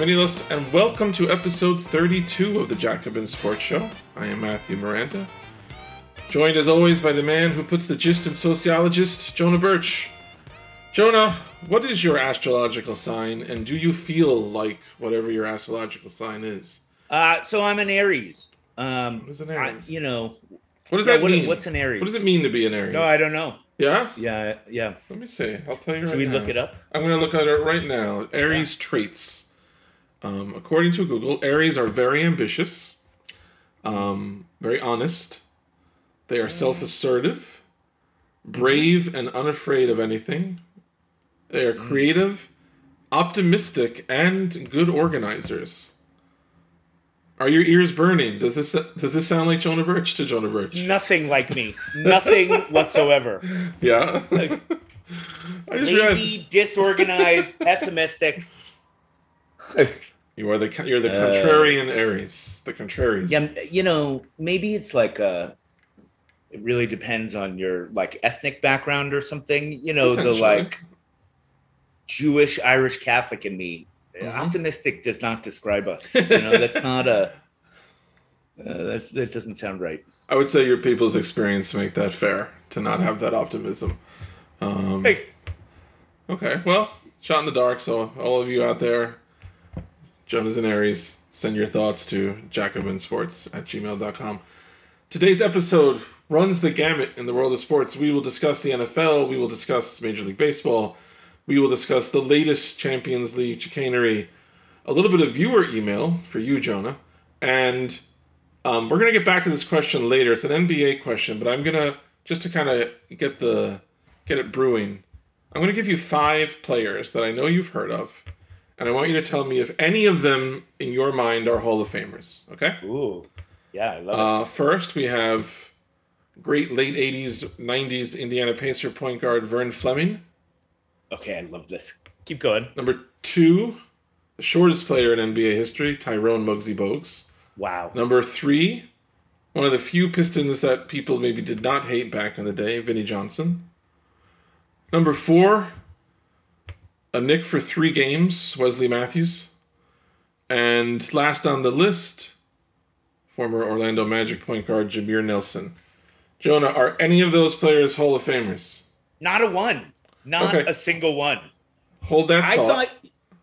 Bienvenidos and welcome to episode 32 of the Jacobin Sports Show. I am Matthew Miranda, joined as always by the man who puts the gist in sociologist, Jonah Birch. Jonah, what is your astrological sign, and do you feel like whatever your astrological sign is? Uh, so I'm an Aries. Um, What is an I- you know, What does yeah, that what- mean? what's an Aries? What does it mean to be an Aries? no, I don't know. Yeah? Yeah, yeah. Let me see. I'll tell you right Should we now. look it up? I'm going to look at it right now. Aries traits. Um, according to Google, Aries are very ambitious, um, very honest. They are self assertive, brave, and unafraid of anything. They are creative, optimistic, and good organizers. Are your ears burning? Does this does this sound like Jonah Birch to Jonah Birch? Nothing like me. Nothing whatsoever. Yeah. I just realized Lazy, disorganized, pessimistic. You are the you're the contrarian Aries, the contraries. Yeah, you know, maybe it's like uh It really depends on your like ethnic background or something. You know, the like Jewish Irish Catholic in me. Mhm. Optimistic does not describe us. You know, that's not a. Uh, that, that doesn't sound right. I would say your people's experience make that fair to not have that optimism. Um, Hey, Okay, well, shot in the dark. So all of you out there, Jonas and Aries, send your thoughts to jacobinsports at gmail.com. Today's episode runs the gamut in the world of sports. We will discuss the NFL. We will discuss Major League Baseball. We will discuss the latest Champions League chicanery. A little bit of viewer email for you, Jonah. And um, we're going to get back to this question later. It's an NBA question, but I'm going to, just to kind of get the get it brewing, I'm going to give you five players that I know you've heard of, and I want you to tell me if any of them in your mind are Hall of Famers. Okay. ooh, yeah, I love Uh, first, we have great late '80s, '90s Indiana Pacer point guard Vern Fleming. Okay, I love this. Keep going. Number two, the shortest player in NBA history, Tyrone Muggsy Bogues. Wow. Number three, one of the few Pistons that people maybe did not hate back in the day, Vinnie Johnson. Number four, a Knick for three games, Wesley Matthews. And last on the list, former Orlando Magic point guard Jameer Nelson. Jonah, are any of those players Hall of Famers? Not a one. Not Okay. a single one. Hold that I thought, thought.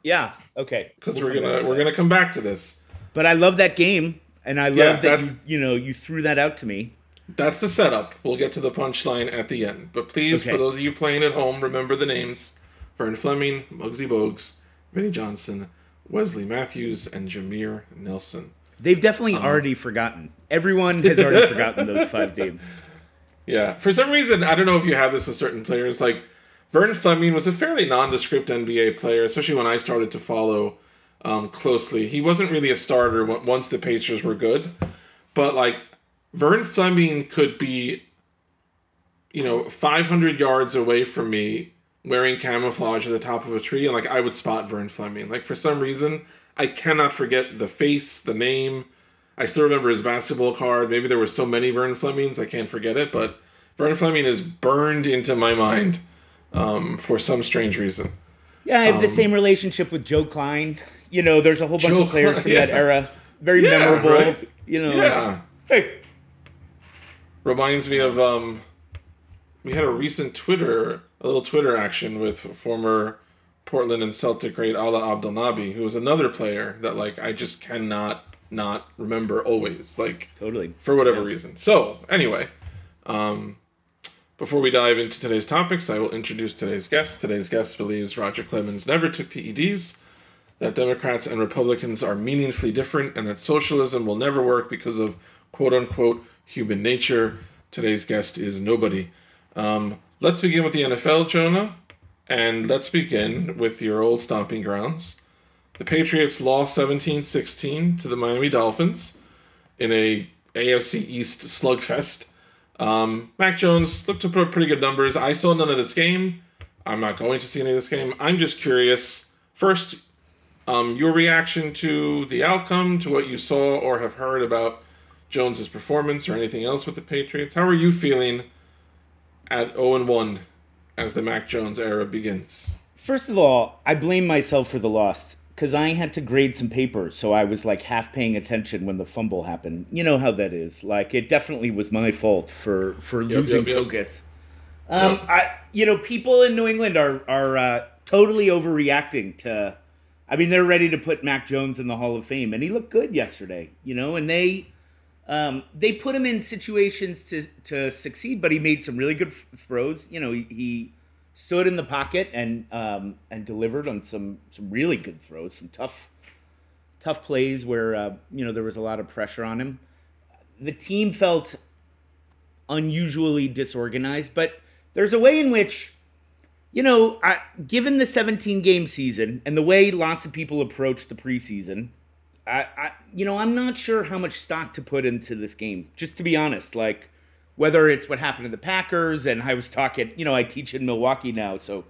Yeah. Okay. because We'll we're gonna we're that. gonna come back to this. But I love that game, and I love Yeah, that you you know you threw that out to me. That's the setup. We'll get to the punchline at the end. But please, Okay. for those of you playing at home, remember the names Vern Fleming, Muggsy Bogues, Vinnie Johnson, Wesley Matthews, and Jameer Nelson. They've definitely Uh-huh. already forgotten. Everyone has already forgotten those five games. Yeah. For some reason, I don't know if you have this with certain players. Like, Vern Fleming was a fairly nondescript NBA player, especially when I started to follow um, closely. He wasn't really a starter once the Pacers were good. But, like, Vern Fleming could be, you know, 500 yards away from me wearing camouflage at the top of a tree, and, like, I would spot Vern Fleming. Like, for some reason, I cannot forget the face, the name. I still remember his basketball card. Maybe there were so many Vern Flemings, I can't forget it, but Vern Fleming is burned into my mind um, for some strange reason. Yeah, I have the same relationship with Joe Kleine. You know, there's a whole bunch Joe of players Kleine, from that era. Very Yeah, memorable. right. You know. Yeah. Hey. Reminds me of um, we had a recent Twitter, a little Twitter action with former Portland and Celtic great Alaa Abdelnaby, who was another player that like I just cannot not remember always, like Totally. for whatever reason. So anyway, um, before we dive into today's topics, I will introduce today's guest. Today's guest believes Roger Clemens never took PEDs, that Democrats and Republicans are meaningfully different, and that socialism will never work because of quote unquote human nature. Today's guest is nobody. Um, let's begin with the NFL, Jonah, and let's begin with your old stomping grounds. The Patriots lost 17 16 to the Miami Dolphins in a AFC East slugfest. Um, Mac Jones looked to put up pretty good numbers. I saw none of this game. I'm not going to see any of this game. I'm just curious. First, um, your reaction to the outcome, to what you saw or have heard about Jones's performance or anything else with the Patriots. How are you feeling at 0 and 1 as the Mac Jones era begins? First of all, I blame myself for the loss because I had to grade some papers, so I was like half paying attention when the fumble happened. You know how that is. Like it definitely was my fault for for Yep, losing yep, yep. focus. Um, I you know people in New England are are uh, totally overreacting to. I mean, they're ready to put Mac Jones in the Hall of Fame, and he looked good yesterday. You know, and they um, they put him in situations to to succeed, but he made some really good f- throws. You know, he, he stood in the pocket and um, and delivered on some some really good throws, some tough tough plays where uh, you know there was a lot of pressure on him. The team felt unusually disorganized, but there's a way in which you know, I, given the 17 game season and the way lots of people approach the preseason, I, I, you know, I'm not sure how much stock to put into this game. Just to be honest, like whether it's what happened to the Packers, and I was talking, you know, I teach in Milwaukee now, so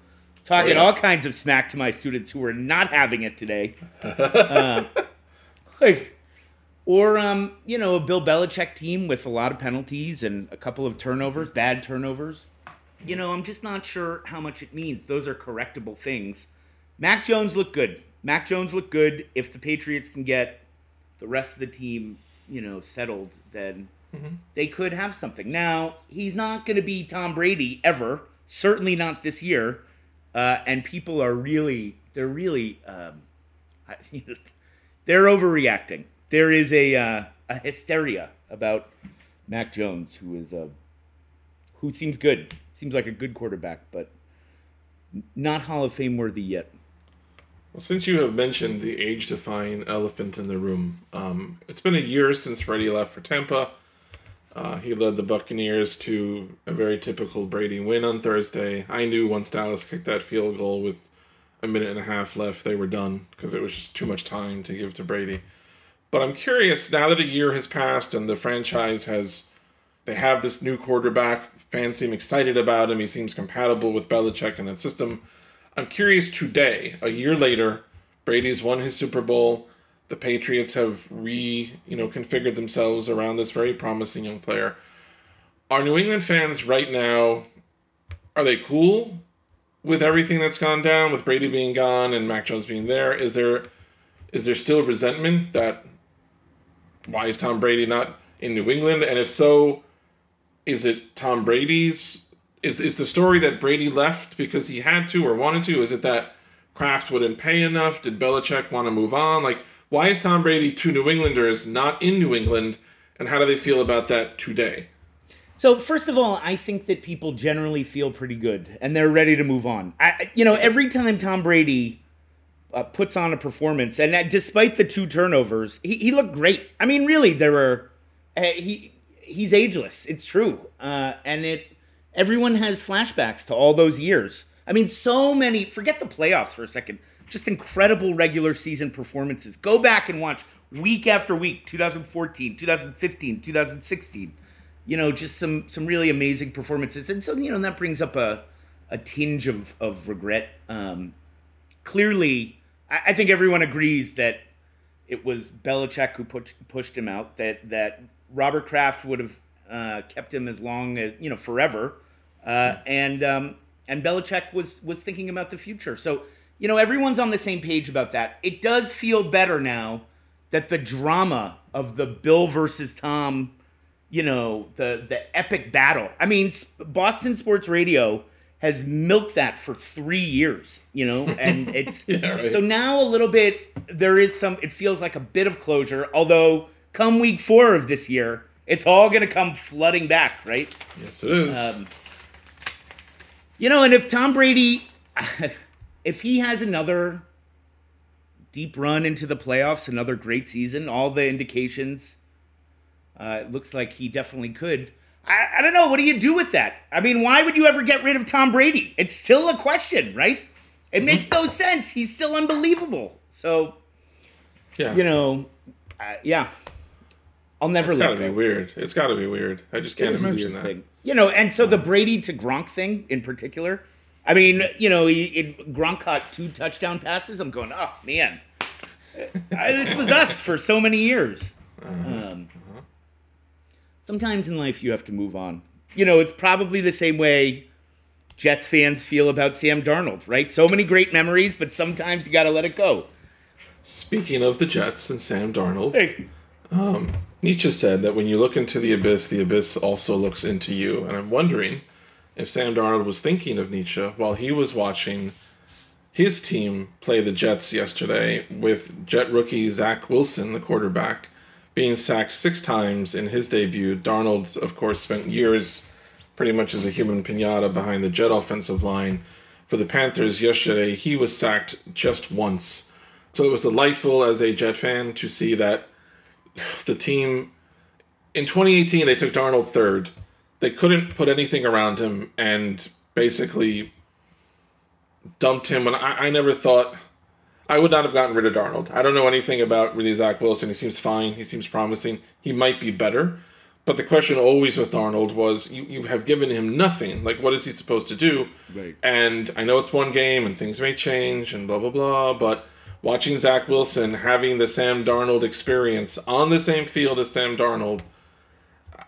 talking Oh, yeah. all kinds of smack to my students who are not having it today. Uh, like, or um, you know, a Bill Belichick team with a lot of penalties and a couple of turnovers, bad turnovers. You know, I'm just not sure how much it means. Those are correctable things. Mac Jones looked good. Mac Jones looked good. If the Patriots can get the rest of the team, you know, settled, then they could have something. Now, he's not going to be Tom Brady ever. Certainly not this year. Uh, and people are really, they're really, um, they're overreacting. There is a uh, a hysteria about Mac Jones, who is a who seems good, seems like a good quarterback, but not Hall of Fame worthy yet. Well, since you have mentioned the age-defying elephant in the room, um, it's been a year since Brady left for Tampa. Uh, he led the Buccaneers to a very typical Brady win on Thursday. I knew once Dallas kicked that field goal with a minute and a half left, they were done because it was just too much time to give to Brady. But I'm curious now that a year has passed and the franchise has, they have this new quarterback. Fans seem excited about him. He seems compatible with Belichick and that system. I'm curious today, a year later, Brady's won his Super Bowl. The Patriots have re, you know, configured themselves around this very promising young player. Are New England fans right now are they cool with everything that's gone down with Brady being gone and Mac Jones being there? Is there is there still resentment that why is Tom Brady not in New England? And if so, is it Tom Brady's is is the story that Brady left because he had to or wanted to? Is it that Kraft wouldn't pay enough? Did Belichick want to move on? Like, why is Tom Brady to New Englanders not in New England? And how do they feel about that today? So first of all, I think that people generally feel pretty good and they're ready to move on. I, you know, every time Tom Brady uh, puts on a performance, and that, despite the two turnovers, he, he looked great. I mean, really, there were uh, he he's ageless. It's true, uh, and it everyone has flashbacks to all those years. I mean, so many. Forget the playoffs for a second. Just incredible regular season performances. Go back and watch week after week 2014 2015 2016 you know just some some really amazing performances and so you know that brings up a a tinge of of regret um clearly i, I think everyone agrees that it was Belichick who pushed pushed him out that that Robert Kraft would have uh, kept him as long as you know forever uh, and um, and Belichick was was thinking about the future so you know everyone's on the same page about that it does feel better now that the drama of the Bill versus Tom, you know, the the epic battle. I mean, Boston Sports Radio has milked that for three years, you know, and it's Yeah, right. so now a little bit there is some. It feels like a bit of closure, although come week four of this year, it's all going to come flooding back, right? Yes, it is. Um, You know, and if Tom Brady, if he has another deep run into the playoffs, another great season, all the indications, uh, it looks like he definitely could. I, I don't know. What do you do with that? I mean, why would you ever get rid of Tom Brady? It's still a question, right? It makes no sense. He's still unbelievable. So, yeah, you know, uh, yeah. I'll never It's got to be weird. It's got to be weird. I just can't It was a imagine that. thing. You know, and so the Brady to Gronk thing in particular. I mean, you know, he, it, Gronk caught two touchdown passes. I'm going, oh man, I- this was us for so many years. Um, sometimes in life you have to move on. You know, it's probably the same way Jets fans feel about Sam Darnold, right? So many great memories, but sometimes you got to let it go. Speaking of the Jets and Sam Darnold, Hey. Um, Nietzsche said that when you look into the abyss, the abyss also looks into you. And I'm wondering if Sam Darnold was thinking of Nietzsche while he was watching his team play the Jets yesterday with Jet rookie Zach Wilson, the quarterback, being sacked six times in his debut. Darnold, of course, spent years pretty much as a human pinata behind the Jet offensive line. For the Panthers yesterday, he was sacked just once. So it was delightful as a Jet fan to see that the team in 2018 they took Darnold third. They couldn't put anything around him and basically dumped him. And I, I never thought I would not have gotten rid of Darnold. I don't know anything about really Zach Wilson. He seems fine. He seems promising. He might be better. But the question always with Darnold was you, you have given him nothing. Like, what is he supposed to do? Right. And I know it's one game and things may change and blah, blah, blah. But watching Zach Wilson having the Sam Darnold experience on the same field as Sam Darnold,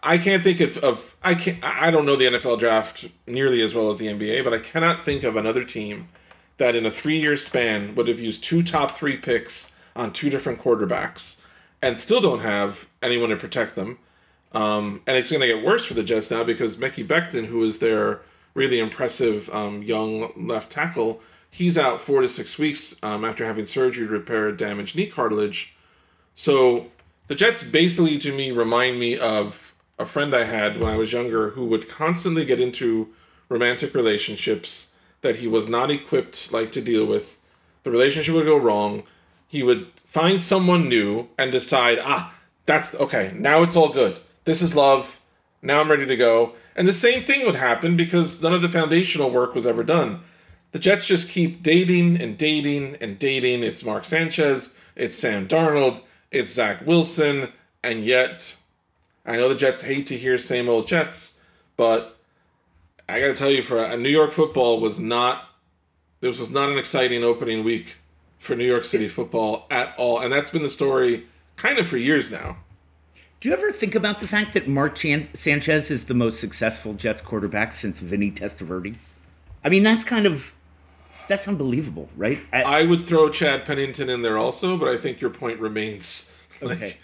I can't think of, of I can't I don't know the NFL draft nearly as well as the NBA, but I cannot think of another team that in a three year span would have used two top three picks on two different quarterbacks and still don't have anyone to protect them. Um, and it's going to get worse for the Jets now because Mekhi Becton, who is their really impressive um, young left tackle, he's out four to six weeks um, after having surgery to repair damaged knee cartilage. So the Jets basically, to me, remind me of a friend I had when I was younger who would constantly get into romantic relationships that he was not equipped like to deal with. The relationship would go wrong. He would find someone new and decide, ah, that's okay. Now it's all good. This is love. Now I'm ready to go. And the same thing would happen because none of the foundational work was ever done. The Jets just keep dating and dating and dating. It's Mark Sanchez, it's Sam Darnold, it's Zach Wilson, and yet I know the Jets hate to hear same old Jets, but I got to tell you, for a New York football was not this was not an exciting opening week for New York City football at all, and that's been the story kind of for years now. Do you ever think about the fact that Mark Chan- Sanchez is the most successful Jets quarterback since Vinny Testaverde? I mean, that's kind of that's unbelievable, right? I, I would throw Chad Pennington in there also, but I think your point remains. Like, Okay.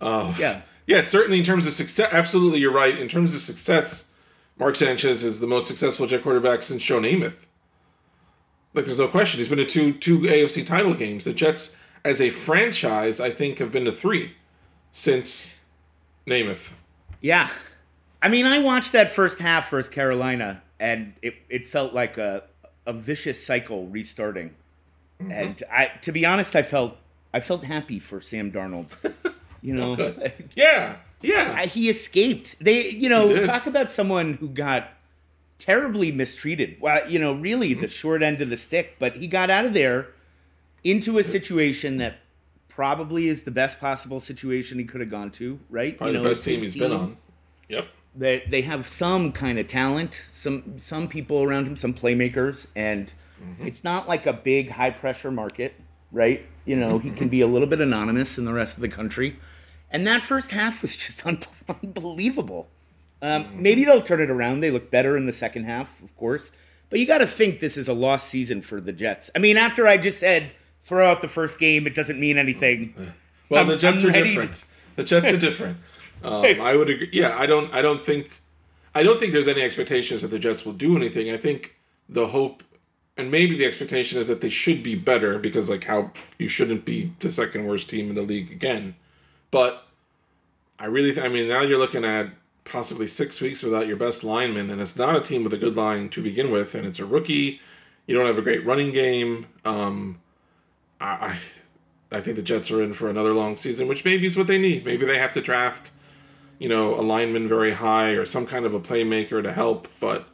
oh, Yeah. yeah. Certainly, in terms of success, absolutely, you're right. In terms of success, Mark Sanchez is the most successful Jet quarterback since Joe Namath. Like, there's no question. He's been to two two AFC title games. The Jets, as a franchise, I think, have been to three since Namath. yeah. I mean, I watched that first half versus Carolina, and it, it felt like a a vicious cycle restarting. Mm-hmm. And I, to be honest, I felt I felt happy for Sam Darnold. You know. Yeah, yeah. He escaped. They, you know, talk about someone who got terribly mistreated. Well, you know, really the short end of the stick, but he got out of there into a situation that probably is the best possible situation he could have gone to, right? Probably you know, the best team he's been on. Yep. They, they have some kind of talent, some some people around him, some playmakers, and Mm-hmm. it's not like a big high pressure market, right? You know, he can be a little bit anonymous in the rest of the country. And that first half was just un- unbelievable. Um, Mm-hmm. maybe they'll turn it around. They look better in the second half, of course. But you got to think this is a lost season for the Jets. I mean, after I just said throw out the first game, it doesn't mean anything. Well, I'm- the Jets I'm are ready to- different. The Jets are different. Um, I would agree. Yeah, I don't. I don't think. I don't think there's any expectations that the Jets will do anything. I think the hope, and maybe the expectation is that they should be better because, like, how you shouldn't be the second worst team in the league again. But I really, th- I mean, now you're looking at possibly six weeks without your best lineman, and it's not a team with a good line to begin with, and it's a rookie. You don't have a great running game. Um, I, I I think the Jets are in for another long season, which maybe is what they need. Maybe they have to draft, you know, a lineman very high or some kind of a playmaker to help. But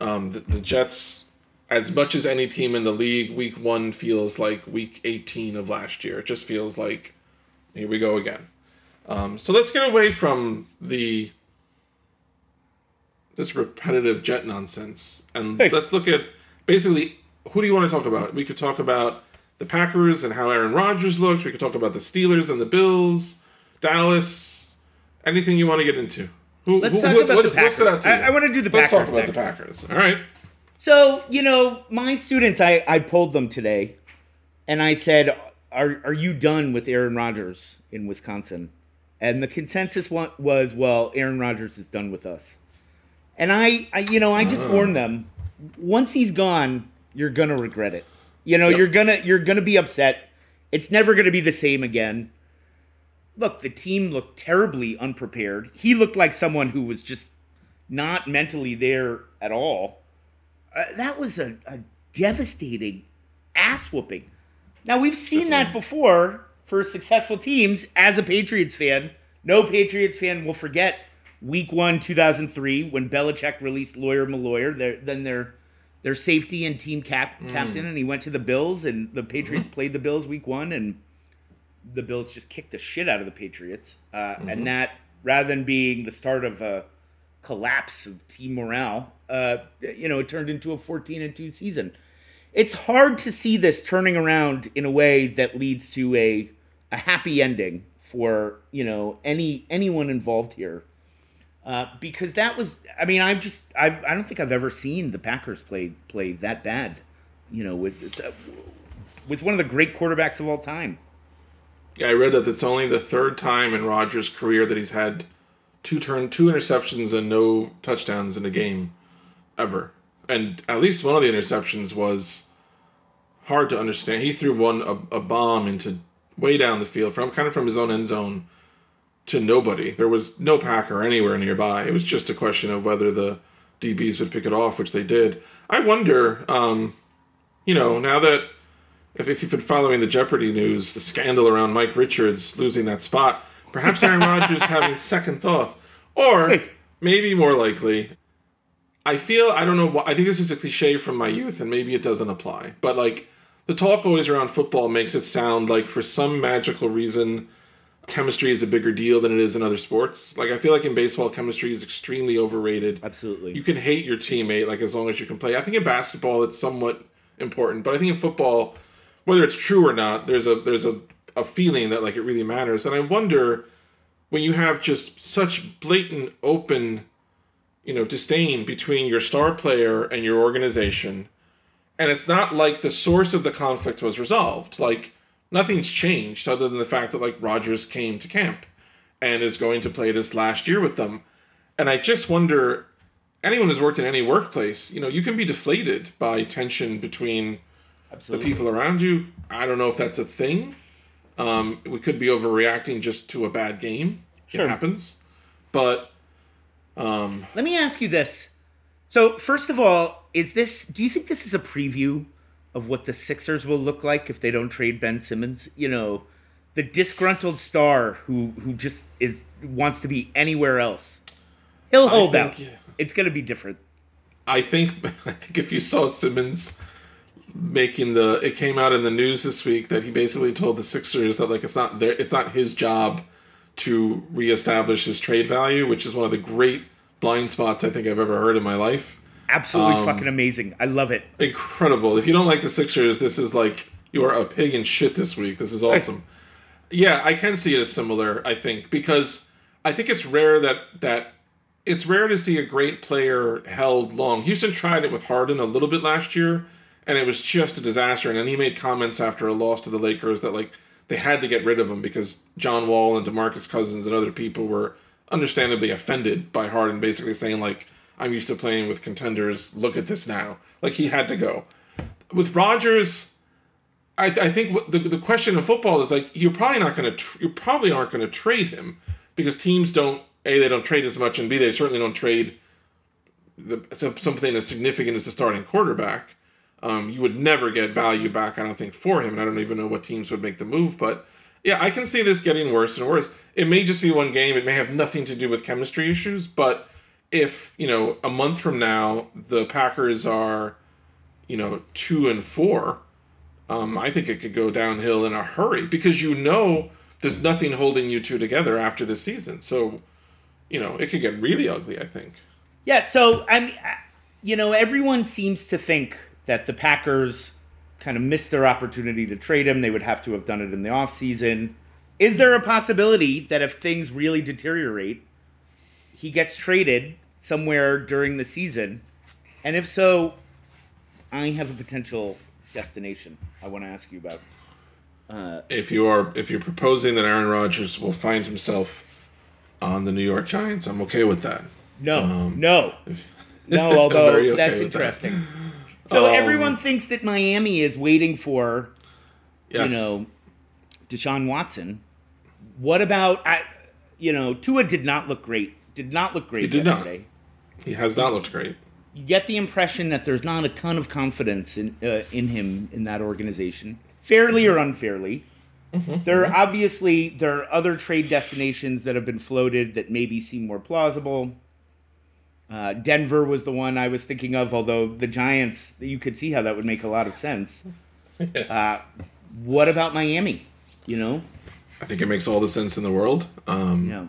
um, the, the Jets, as much as any team in the league, week one feels like week 18 of last year. It just feels like, here we go again. Um, so let's get away from the this repetitive jet nonsense and Hey. let's look at basically who do you want to talk about? We could talk about the Packers and how Aaron Rodgers looked. We could talk about the Steelers and the Bills, Dallas, anything you want to get into. Who, Let's who- talk about what- the Packers. to? I- I wanna do the Let's talk Packers about the. Packers. All right. So, you know, my students, I, I polled them today and I said, are are you done with Aaron Rodgers in Wisconsin? And the consensus was, well, Aaron Rodgers is done with us. And I, I you know, I just uh. warned them. Once he's gone, you're gonna regret it. You know, yep. you're gonna you're gonna be upset. It's never gonna be the same again. Look, the team looked terribly unprepared. He looked like someone who was just not mentally there at all. Uh, that was a, a devastating ass whooping. Now we've seen that before for successful teams. As a Patriots fan, no Patriots fan will forget Week One, two thousand three, when Belichick released Lawyer Milloy, their, then their their safety and team cap, mm. captain, and he went to the Bills, and the Patriots mm-hmm. played the Bills Week One, and the Bills just kicked the shit out of the Patriots, uh, mm-hmm. and that rather than being the start of a collapse of team morale, uh, you know, it turned into a fourteen and two season it's hard to see this turning around in a way that leads to a a happy ending for you know any anyone involved here uh, because that was I mean I'm just I've, I don't think I've ever seen the Packers play play that bad you know with with one of the great quarterbacks of all time. I read that it's only the third time in Rodgers' career that he's had two turn two interceptions and no touchdowns in a game ever and at least one of the interceptions was hard to understand. He threw one a, a bomb into way down the field from kind of from his own end zone to nobody. There was no Packer anywhere nearby. It was just a question of whether the DBs would pick it off, which they did. I wonder, um, you know, now that if, if you've been following the Jeopardy news, the scandal around Mike Richards losing that spot, perhaps Aaron Rodgers having second thoughts, or maybe more likely, I feel I don't know. Why, I think this is a cliche from my youth, and maybe it doesn't apply. But like the talk always around football makes it sound like for some magical reason, chemistry is a bigger deal than it is in other sports. Like I feel like in baseball, chemistry is extremely overrated. Absolutely, you can hate your teammate like as long as you can play. I think in basketball it's somewhat important, but I think in football, whether it's true or not, there's a there's a a feeling that like it really matters. And I wonder when you have just such blatant open you know disdain between your star player and your organization and it's not like the source of the conflict was resolved like nothing's changed other than the fact that like Rodgers came to camp and is going to play this last year with them and i just wonder anyone who's worked in any workplace you know you can be deflated by tension between Absolutely. the people around you i don't know if that's a thing um, we could be overreacting just to a bad game sure. it happens but um, Let me ask you this. So, first of all, is this? Do you think this is a preview of what the Sixers will look like if they don't trade Ben Simmons? You know, the disgruntled star who who just is wants to be anywhere else. He'll hold think, out. It's going to be different. I think. I think if you saw Simmons making the, it came out in the news this week that he basically told the Sixers that like it's not their, it's not his job to reestablish his trade value, which is one of the great blind spots I think I've ever heard in my life. Absolutely um, fucking amazing. I love it. Incredible. If you don't like the Sixers, this is like you are a pig in shit this week. This is awesome. yeah, I can see it as similar, I think, because I think it's rare that that it's rare to see a great player held long. Houston tried it with Harden a little bit last year, and it was just a disaster. And then he made comments after a loss to the Lakers that like they had to get rid of him because John Wall and DeMarcus Cousins and other people were understandably offended by Harden basically saying like I'm used to playing with contenders. Look at this now. Like he had to go. With Rodgers, I, I think the the question of football is like you're probably not going to tr- you probably aren't going to trade him because teams don't a they don't trade as much and b they certainly don't trade the, something as significant as a starting quarterback. Um, you would never get value back, I don't think, for him. And I don't even know what teams would make the move. But yeah, I can see this getting worse and worse. It may just be one game. It may have nothing to do with chemistry issues. But if, you know, a month from now, the Packers are, you know, two and four, um, I think it could go downhill in a hurry because you know there's nothing holding you two together after this season. So, you know, it could get really ugly, I think. Yeah. So, I mean, you know, everyone seems to think that the Packers kind of missed their opportunity to trade him. They would have to have done it in the offseason. Is there a possibility that if things really deteriorate, he gets traded somewhere during the season? And if so, I have a potential destination I want to ask you about. Uh, if you are if you're proposing that Aaron Rodgers will find himself on the New York Giants, I'm okay with that. No, no, no. Although okay that's interesting. that. So Um, everyone thinks that Miami is waiting for Yes. you know Deshaun Watson. What about I? You know, Tua did not look great. Did not look great He did not. he has not looked great. You get the impression that there's not a ton of confidence in uh, in him in that organization, fairly or unfairly. Mm-hmm, There are obviously there are other trade destinations that have been floated that maybe seem more plausible. Uh, Denver was the one I was thinking of, although the Giants, you could see how that would make a lot of sense. Yes. Uh, what about Miami? You know, I think it makes all the sense in the world. Um, know,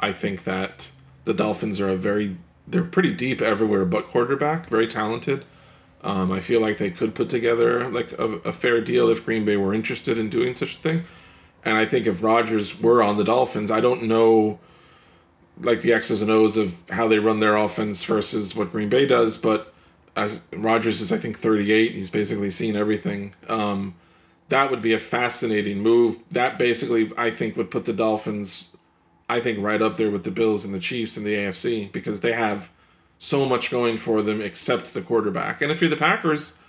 I think that the Dolphins are a very they're pretty deep everywhere but quarterback, very talented. Um, I feel like they could put together like a, a fair deal if Green Bay were interested in doing such a thing. And I think if Rodgers were on the Dolphins, I don't know like the X's and O's of how they run their offense versus what Green Bay does, but as Rodgers is I think 38, he's basically seen everything. Um, that would be a fascinating move. That basically I think would put the Dolphins I think right up there with the Bills and the Chiefs in the AFC because they have so much going for them except the quarterback. And if you're the Packers,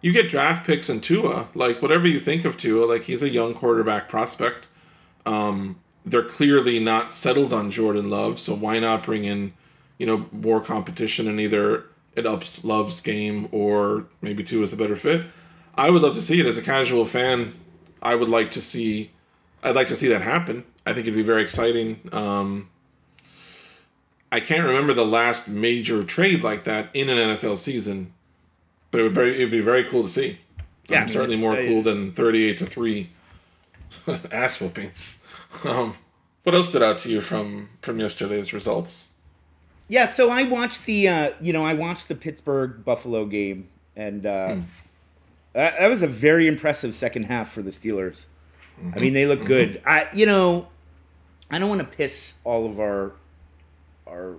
you get draft picks in Tua. Like whatever you think of Tua, like he's a young quarterback prospect. Um, they're clearly not settled on Jordan Love, so why not bring in, you know, more competition and either it ups Love's game or maybe Tua is the better fit. I would love to see it as a casual fan. I would like to see I'd like to see that happen. I think it'd be very exciting. Um, I can't remember the last major trade like that in an NFL season, but it would very it'd be very cool to see. Yeah, I Um, mean, certainly more they- cool than thirty-eight to three ass whoopings. Um, what else stood out to you from from yesterday's results? Yeah, so I watched the uh, you know I watched the Pittsburgh Buffalo game, and uh, that, that was a very impressive second half for the Steelers. I mean, they look good. I you know I don't want to piss all of our our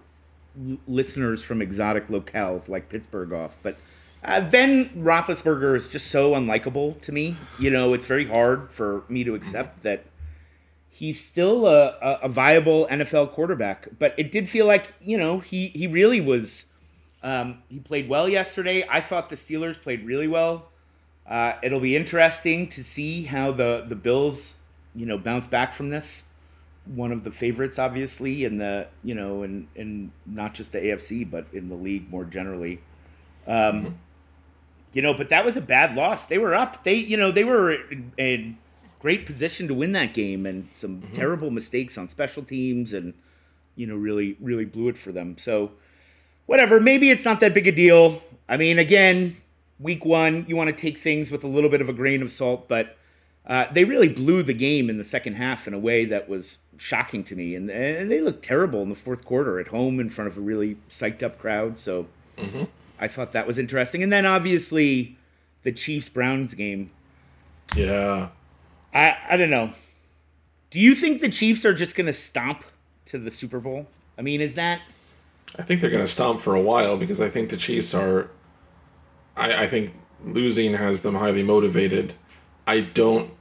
listeners from exotic locales like Pittsburgh off, but uh, Ben Roethlisberger is just so unlikable to me. You know, it's very hard for me to accept that he's still a, a, a viable NFL quarterback. But it did feel like you know he he really was. Um, he played well yesterday. I thought the Steelers played really well. Uh, it'll be interesting to see how the the Bills you know bounce back from this. One of the favorites, obviously, in the you know, and and not just the AFC, but in the league more generally. Um, You know, but that was a bad loss. They were up. They you know they were in, in great position to win that game, and some terrible mistakes on special teams, and you know really really blew it for them. So whatever. Maybe it's not that big a deal. I mean, again, week one, you want to take things with a little bit of a grain of salt, but uh, they really blew the game in the second half in a way that was shocking to me. And, and they looked terrible in the fourth quarter at home in front of a really psyched up crowd. So I thought that was interesting. And then obviously the Chiefs Browns game. Yeah, I, I don't know. Do you think the Chiefs are just going to stomp to the Super Bowl? I mean, is that. I think they're going to stomp for a while because I think the Chiefs are. I, I think losing has them highly motivated. I don't.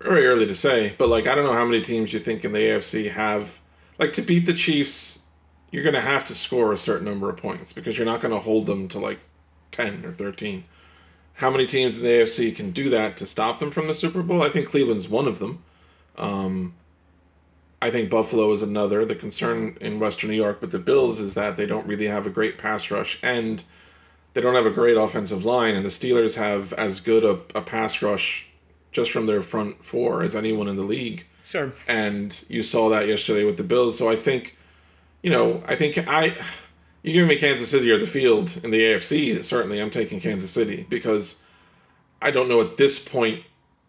Very early to say, but like I don't know how many teams you think in the AFC have like to beat the Chiefs. You're going to have to score a certain number of points because you're not going to hold them to like ten or thirteen. How many teams in the AFC can do that to stop them from the Super Bowl? I think Cleveland's one of them. Um, I think Buffalo is another. The concern in Western New York with the Bills is that they don't really have a great pass rush and they don't have a great offensive line. And the Steelers have as good a, a pass rush just from their front four as anyone in the league. Sure. And you saw that yesterday with the Bills. So I think, you know, I think I. You give me Kansas City or the field in the AFC, certainly I'm taking Kansas City because I don't know at this point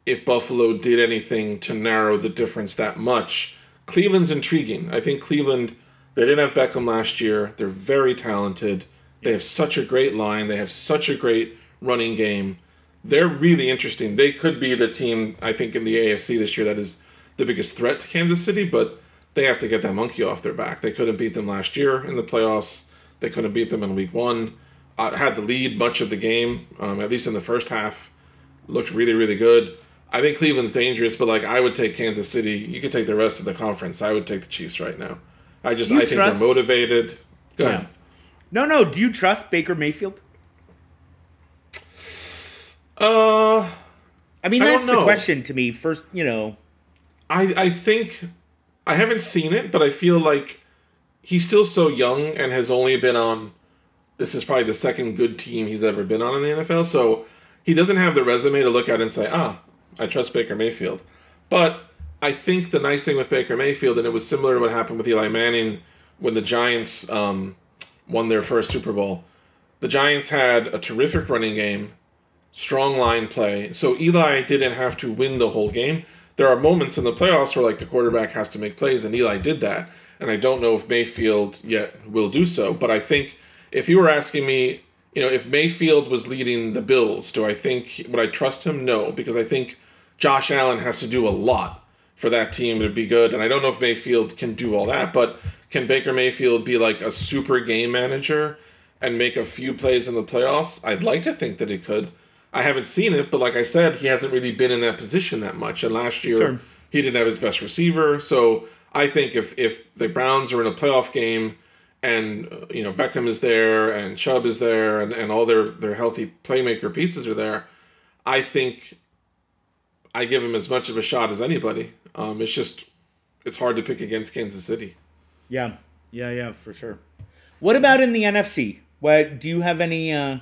if Buffalo did anything to narrow the difference that much. Cleveland's intriguing. I think Cleveland, they didn't have Beckham last year. They're very talented. They have such a great line. They have such a great running game. They're really interesting. They could be the team, I think, in the AFC this year that is the biggest threat to Kansas City, but they have to get that monkey off their back. They couldn't beat them last year in the playoffs. They couldn't beat them in week one. Uh, had the lead much of the game, um, at least in the first half. looked really really good. I think Cleveland's dangerous, but like I would take Kansas City. You could take the rest of the conference. I would take the Chiefs right now. I just You I think they're motivated. Go ahead. No, no. Do you trust Baker Mayfield? Uh, I mean, I that's the question to me. First, you know, I I think I haven't seen it, but I feel like he's still so young and has only been on. This is probably the second good team he's ever been on in the NFL, so he doesn't have the resume to look at and say, "Ah, I trust Baker Mayfield." But I think the nice thing with Baker Mayfield, and it was similar to what happened with Eli Manning when the Giants um, won their first Super Bowl. The Giants had a terrific running game, strong line play. So Eli didn't have to win the whole game. There are moments in the playoffs where like the quarterback has to make plays, and Eli did that. And I don't know if Mayfield yet will do so. But I think if you were asking me, you know, if Mayfield was leading the Bills, do I think would I trust him? No, because I think Josh Allen has to do a lot for that team to be good. And I don't know if Mayfield can do all that, but can Baker Mayfield be like a super game manager and make a few plays in the playoffs? I'd like to think that he could. I haven't seen it, but like I said, he hasn't really been in that position that much. And last year, Sure. he didn't have his best receiver. So I think if if the Browns are in a playoff game and uh, you know Beckham is there and Chubb is there and, and all their their healthy playmaker pieces are there, I think I give him as much of a shot as anybody. Um, it's just it's hard to pick against Kansas City. yeah, yeah, yeah, for sure. What about in the NFC? What do you have any uh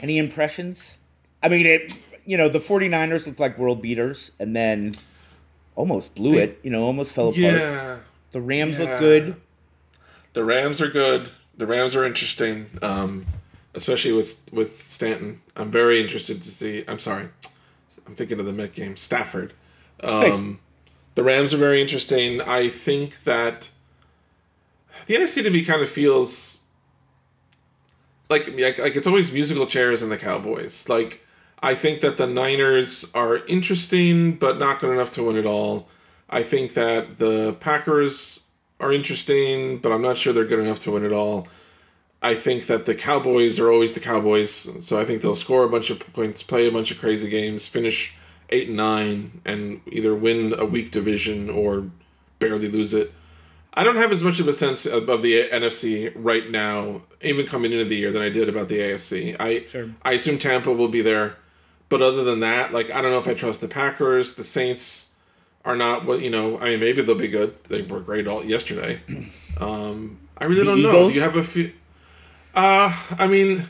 any impressions? I mean, it you know, the 49ers look like world beaters and then almost blew it, you know, almost fell apart. Yeah, The Rams Yeah. look good. the Rams are good. The Rams are interesting, um, especially with with Stanton. I'm very interested to see. I'm sorry, I'm thinking of the Met game. Stafford. Um, the Rams are very interesting. I think that the NFC to me kind of feels like like, like it's always musical chairs and the Cowboys. Like I think that the Niners are interesting, but not good enough to win it all. I think that the Packers are interesting, but I'm not sure they're good enough to win it all. I think that the Cowboys are always the Cowboys, so I think they'll score a bunch of points, play a bunch of crazy games, finish eight and nine, and either win a weak division or barely lose it. I don't have as much of a sense of, of the NFC right now, even coming into the year, than I did about the AFC. I Sure. I assume Tampa will be there, but other than that, like I don't know if I trust the Packers. The Saints are not what you know. I mean, maybe they'll be good. They were great all yesterday. Um, I really The don't know. Do you have a few? Uh, I mean,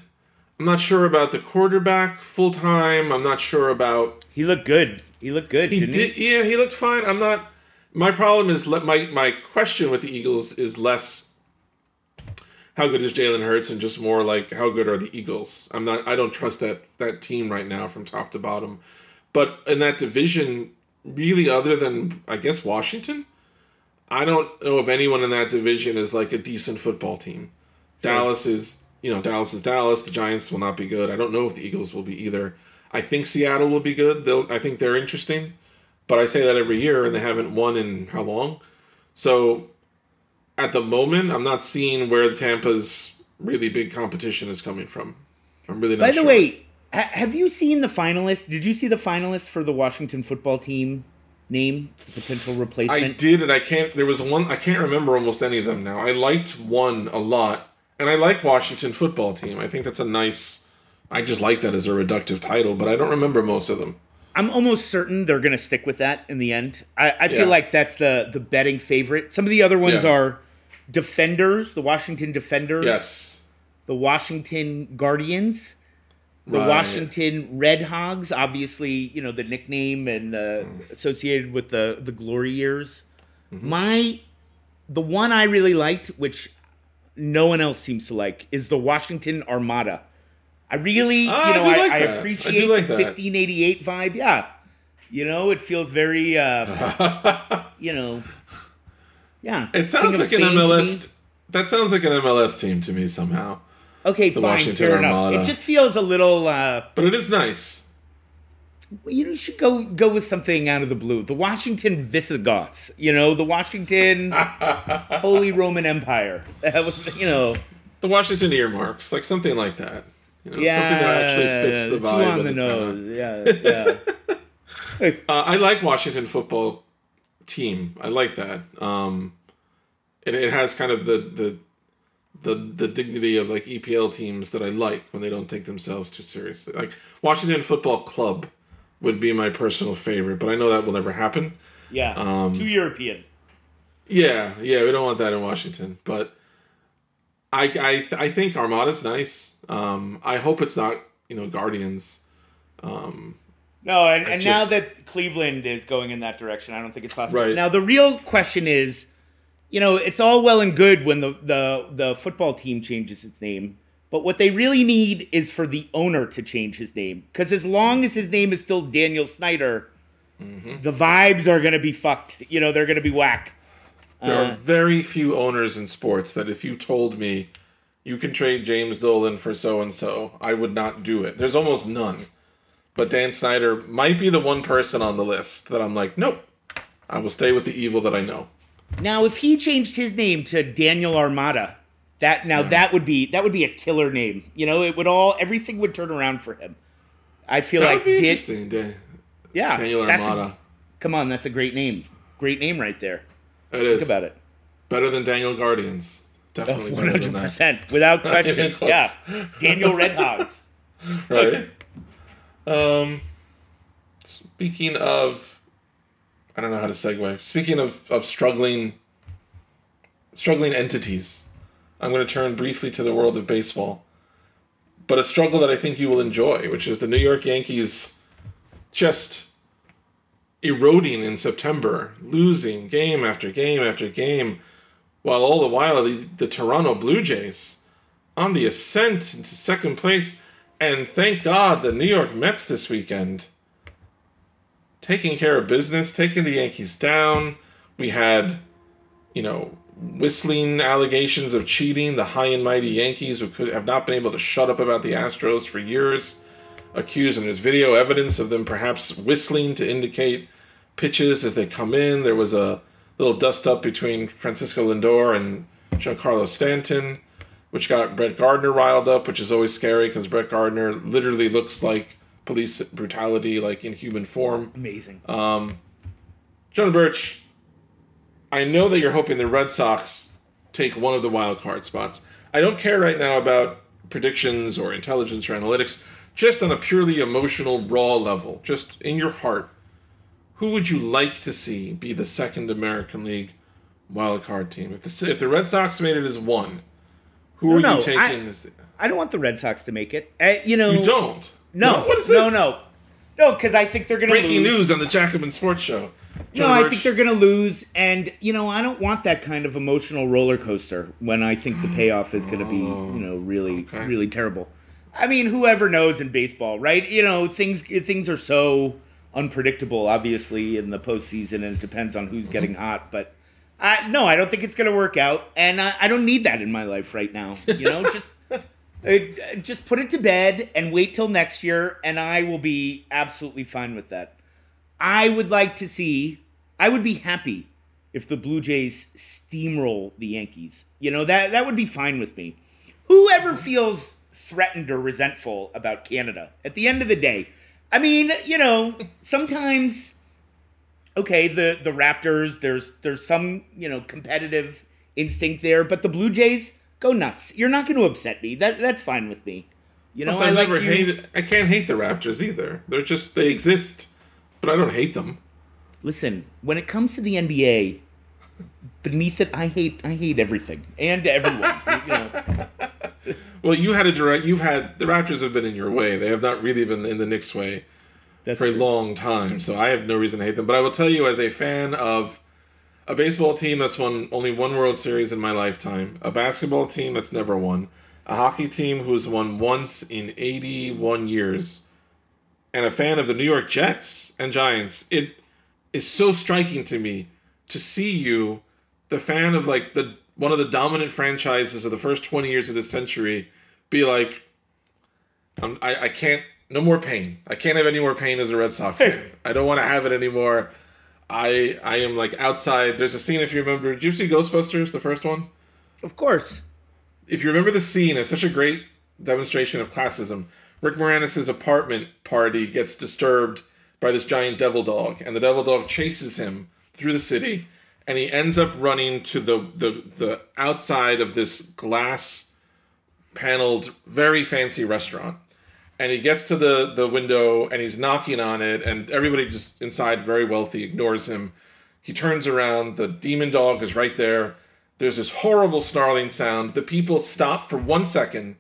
I'm not sure about the quarterback full time. I'm not sure about He looked good. He looked good, he didn't did. he? Yeah, he looked fine. I'm not. My problem is le- my my question with the Eagles is less how good is Jalen Hurts and just more like how good are the Eagles. I'm not. I don't trust that that team right now from top to bottom. But in that division, really, other than I guess Washington, I don't know if anyone in that division is like a decent football team. Dallas is, you know, Dallas is Dallas. The Giants will not be good. I don't know if the Eagles will be either. I think Seattle will be good. They'll. I think they're interesting, but I say that every year, and they haven't won in how long? So, at the moment, I'm not seeing where Tampa's really big competition is coming from. I'm really not. By the sure. way, ha- have you seen the finalists? Did you see the finalists for the Washington football team name, potential I did, and I can't. There was one I can't remember almost any of them now. I liked one a lot, and I like Washington football team. I think that's a nice. I just like that as a reductive title, but I don't remember most of them. I'm almost certain they're going to stick with that in the end. I, I feel Yeah. like that's the the betting favorite. Some of the other ones Yeah. are Defenders, the Washington Defenders, Yes, the Washington Guardians, the Right. Washington Red Hogs. Obviously, you know the nickname and uh, Mm. associated with the the glory years. Mm-hmm. My the one I really liked, which no one else seems to like, is the Washington Armada. I really, Ah, you know, I like I that. I appreciate like the that. 1588 vibe. Yeah, you know, it feels very, uh, you know, yeah. it sounds like an Spain me. MLS. That sounds like an MLS team to me somehow, Okay, fine, Washington fair enough. It just feels a little. uh but it is nice. you know, you should go go with something out of the blue. The Washington Visigoths, you know, the Washington Holy Roman Empire. You know, The Washington earmarks, like something like that. You know, something that actually fits the vibe on of the, the, town. nose. Yeah, yeah. Uh, I like Washington football team. I like that. Um, it, it has kind of the, the the the dignity of like EPL teams that I like when they don't take themselves too seriously. Like Washington Football Club would be my personal favorite, but I know that will never happen. yeah. Um, too European. Yeah, yeah, we don't want that in Washington, but I I I think Armada's nice. Um, I hope it's not you know Guardians. No, and, and now that Cleveland is going in that direction, I don't think it's possible. Right. Now the real question is, you know, it's all well and good when the, the the football team changes its name, but what they really need is for the owner to change his name. Because as long as his name is still Daniel Snyder, the vibes are gonna be fucked. You know, they're gonna be whack. There Uh. are very few owners in sports that if you told me you can trade James Dolan for so and so, I would not do it. There's almost none. But Dan Snyder might be the one person on the list that I'm like, nope. I will stay with the evil that I know. Now, if he changed his name to Daniel Armada, that now that would be that would be a killer name. You know, it would all everything would turn around for him. I feel That like Dan- interesting. Dan- Yeah, Daniel that's a- Armada. come on, that's a great name. Great name right there. It is. Think about it. Better than Daniel Guardians. Definitely One better than hundred percent, without question. yeah, Daniel Red Hogs. right? Um, speaking of, I don't know how to segue. Speaking of, of struggling, struggling entities, I'm going to turn briefly to the world of baseball, but a struggle that I think you will enjoy, which is the New York Yankees just eroding in September, losing game after game after game, while all the while the, the Toronto Blue Jays on the ascent into second place. And thank God the New York Mets this weekend taking care of business, taking the Yankees down. We had, you know, whistling allegations of cheating. The high and mighty Yankees who could have not been able to shut up about the Astros for years, accused, and there's video evidence of them perhaps whistling to indicate pitches as they come in. There was a little dust up between Francisco Lindor and Giancarlo Stanton, which got Brett Gardner riled up, which is always scary because Brett Gardner literally looks like police brutality, like in human form. Amazing. Um, Jonah Birch, I know that you're hoping the Red Sox take one of the wild card spots. I don't care right now about predictions or intelligence or analytics, just on a purely emotional, raw level, just in your heart. Who would you like to see be the second American League wild card team? If the if the Red Sox made it as one, who are no, you taking? I- this? I don't want the Red Sox to make it. Uh, you know, You don't. No, What is no, this? no, no, because I think they're gonna Breaking lose. news on the Jacobin Sports Show. No, John I think they're going to lose, and you know, I don't want that kind of emotional roller coaster when I think the payoff is going to be, you know, really, okay. really terrible. I mean, whoever knows in baseball, right? You know, things things are so unpredictable, obviously, in the postseason, and it depends on who's getting hot. But I, no, I don't think it's going to work out, and I, I don't need that in my life right now. You know, just. Uh, just put it to bed and wait till next year, and I will be absolutely fine with that. I would like to see. I would be happy if the Blue Jays steamroll the Yankees. You know that that would be fine with me. Whoever feels threatened or resentful about Canada, at the end of the day, I mean, you know, sometimes, okay, the the Raptors, there's there's some you know competitive instinct there, but the Blue Jays go nuts. You're not going to upset me. That that's fine with me. You know, I, I, like never you. hated. I can't hate the Raptors either. They're just they exist, but I don't hate them. Listen, when it comes to the NBA, beneath it, I hate I hate everything and everyone. you know, Well, you had a direct. You've had the Raptors have been in your way. They have not really been in the Knicks' way that's for a long time. So I have no reason to hate them. But I will tell you, as a fan of a baseball team that's won only one World Series in my lifetime, a basketball team that's never won, a hockey team who's won once in 81 years, and a fan of the New York Jets and Giants, it is so striking to me to see you, the fan of like the one of the dominant franchises of the first 20 years of this century, be like, I'm, I, I can't, no more pain. I can't have any more pain as a Red Sox fan. I don't want to have it anymore. I I am like outside. There's a scene if you remember. Did you see Ghostbusters, the first one? Of course. If you remember the scene, it's such a great demonstration of classism. Rick Moranis' apartment party gets disturbed by this giant devil dog, and the devil dog chases him through the city, and he ends up running to the the, the outside of this glass paneled, very fancy restaurant. And he gets to the, the window and he's knocking on it, and everybody just inside, very wealthy, ignores him. He turns around, the demon dog is right there. There's this horrible snarling sound. The people stop for one second,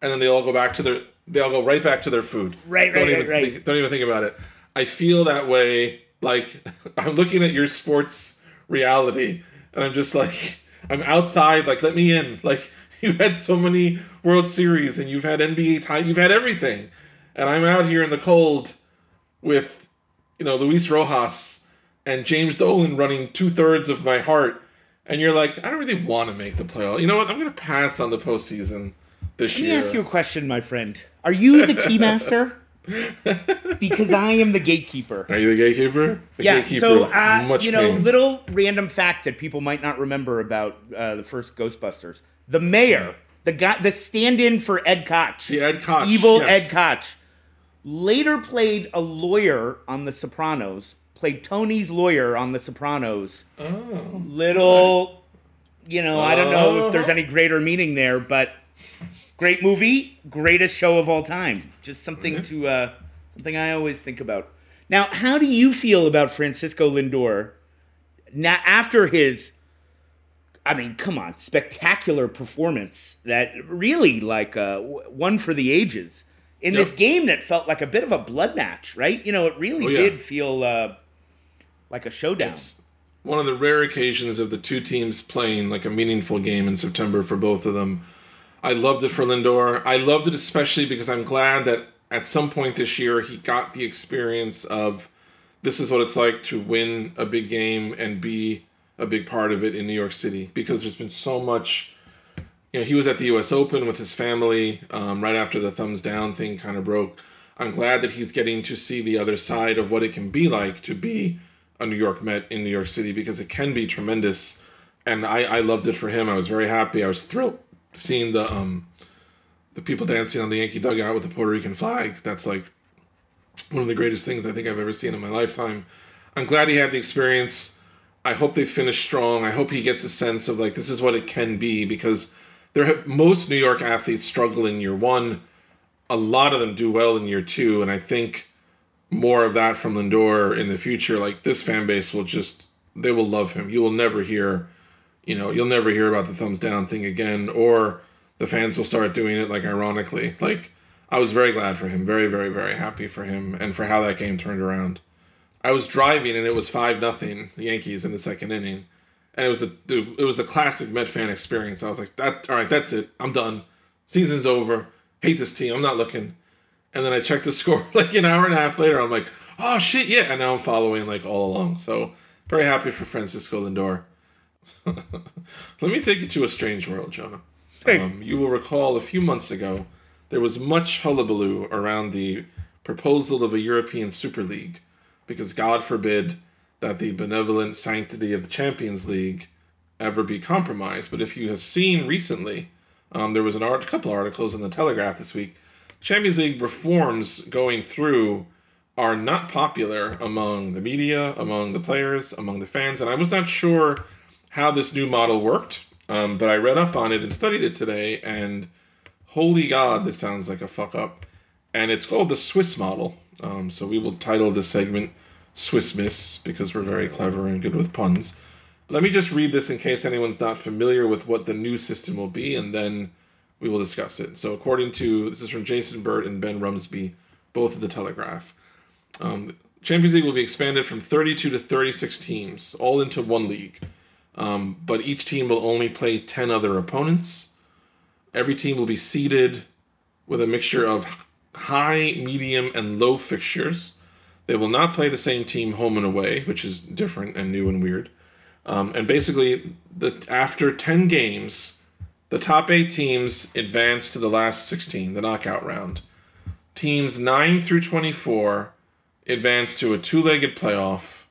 and then they all go back to their they all go right back to their food. Right, don't right, even right. Think, don't even think about it. I feel that way. Like I'm looking at your sports reality, and I'm just like I'm outside. Like let me in. Like you've had so many World Series, and you've had NBA time. You've had everything, and I'm out here in the cold with you know Luis Rojas and James Dolan running two thirds of my heart, and you're like I don't really want to make the playoff. You know what? I'm gonna pass on the postseason this Let me ask you a question, my friend. Are you the keymaster? because I am the gatekeeper. Are you the gatekeeper? The Yeah. gatekeeper So, uh, you know, pain. little random fact that people might not remember about uh, the first Ghostbusters: the mayor, the guy, the stand-in for Ed Koch, The Ed Koch, evil yes. Ed Koch, later played a lawyer on The Sopranos. Played Tony's lawyer on The Sopranos. Oh. Little, you know, I don't know if there's Oh. any greater meaning there, but great movie, greatest show of all time. Just something to uh, something I always think about. Now, how do you feel about Francisco Lindor? Now, after his, I mean, come on, spectacular performance that really like uh, one for the ages in this game that felt like a bit of a blood match, right? You know, it really Oh, yeah. did feel uh, like a showdown. It's one of the rare occasions of the two teams playing like a meaningful game in September for both of them. I loved it for Lindor. I loved it especially because I'm glad that at some point this year he got the experience of this is what it's like to win a big game and be a big part of it in New York City because there's been so much. You know, he was at the U.S. Open with his family um, right after the thumbs down thing kind of broke. I'm glad that he's getting to see the other side of what it can be like to be a New York Met in New York City because it can be tremendous. And I, I loved it for him. I was very happy. I was thrilled seeing the um the people dancing on the Yankee dugout with the Puerto Rican flag. That's like one of the greatest things I think I've ever seen in my lifetime. I'm glad he had the experience. I hope they finish strong. I hope he gets a sense of like this is what it can be because there have most New York athletes struggle in year one. A lot of them do well in year two, and I think more of that from Lindor in the future. Like this fan base will just they will love him. You will never hear, you know, you'll never hear about the thumbs down thing again, or the fans will start doing it like ironically. Like I was very glad for him, very very very happy for him, and for how that game turned around. I was driving and it was five nothing the Yankees in the second inning, and it was the, the it was the classic Met fan experience. I was like, that all right, that's it. I'm done. Season's over. Hate this team. I'm not looking. And then I checked the score like an hour and a half later. I'm like, oh shit, yeah. And now I'm following like all along. So very happy for Francisco Lindor. Let me take you to a strange world, Jonah. Hey. Um, you will recall a few months ago there was much hullabaloo around the proposal of a European Super League, because God forbid that the benevolent sanctity of the Champions League ever be compromised. But if you have seen recently, um, there was an art, couple articles in the Telegraph this week. Champions League reforms going through are not popular among the media, among the players, among the fans, and I was not sure how this new model worked. Um, but I read up on it and studied it today, and holy God, this sounds like a fuck up. And it's called the Swiss model. Um, so we will title this segment Swiss Miss because we're very clever and good with puns. Let me just read this in case anyone's not familiar with what the new system will be, and then we will discuss it. So, according to this is from Jason Burt and Ben Rumsby, both of the Telegraph. Um, Champions League will be expanded from 32 to 36 teams, all into one league. Um, but each team will only play 10 other opponents. Every team will be seeded with a mixture of high, medium, and low fixtures. They will not play the same team home and away, which is different and new and weird. Um, and basically, the after 10 games, the top eight teams advance to the last 16, the knockout round. Teams 9 through 24 advance to a two legged playoff,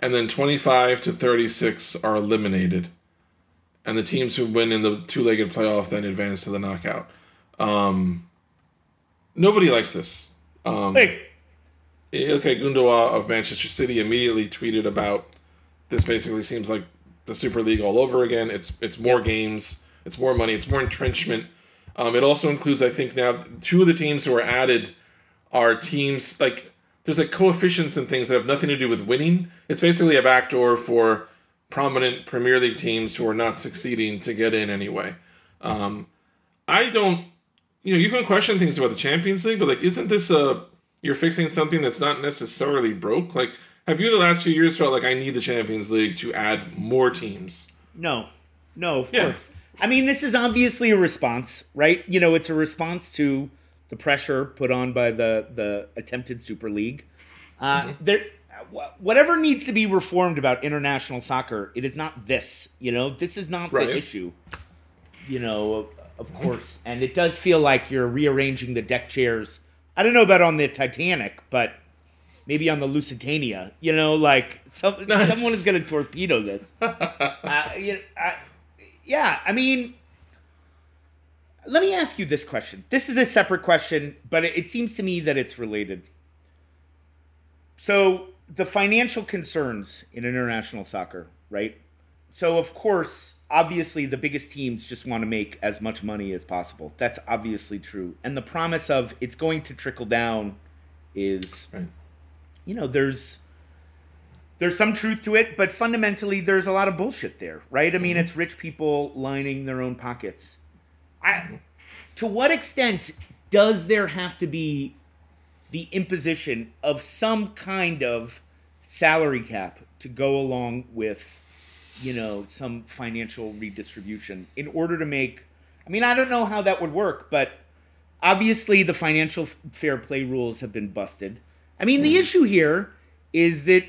and then 25 to 36 are eliminated. And the teams who win in the two legged playoff then advance to the knockout. Um, nobody likes this. Um, Hey, Ilkay Gundogan of Manchester City immediately tweeted about this. Basically, seems like the Super League all over again. It's it's more games, it's more money, it's more entrenchment. Um, it also includes, I think, now two of the teams who are added are teams like there's like coefficients and things that have nothing to do with winning. It's basically a backdoor for prominent Premier League teams who are not succeeding to get in anyway. Um, I don't, you know, you can question things about the Champions League, but like, isn't this a you're fixing something that's not necessarily broke? Like, have you the last few years felt like I need the Champions League to add more teams? No, no, of Yeah. course. I mean, this is obviously a response, right? You know, it's a response to the pressure put on by the the attempted Super League. Uh, There, whatever needs to be reformed about international soccer, it is not this. You know, this is not Right. the issue. You know, of, course, and it does feel like you're rearranging the deck chairs. I don't know about on the Titanic, but maybe on the Lusitania. You know, like some, Nice. someone is going to torpedo this. uh, you know, I, yeah, I mean, let me ask you this question. This is a separate question, but it, it seems to me that it's related. So, the financial concerns in international soccer, right? So, of course, obviously, the biggest teams just want to make as much money as possible. That's obviously true. And the promise of it's going to trickle down is Right. you know, there's there's some truth to it, but fundamentally there's a lot of bullshit there, right? I mean, mm-hmm. it's rich people lining their own pockets. I to what extent does there have to be the imposition of some kind of salary cap to go along with you know some financial redistribution in order to make I mean, I don't know how that would work, but obviously the financial fair play rules have been busted. I mean, the mm-hmm. issue here is that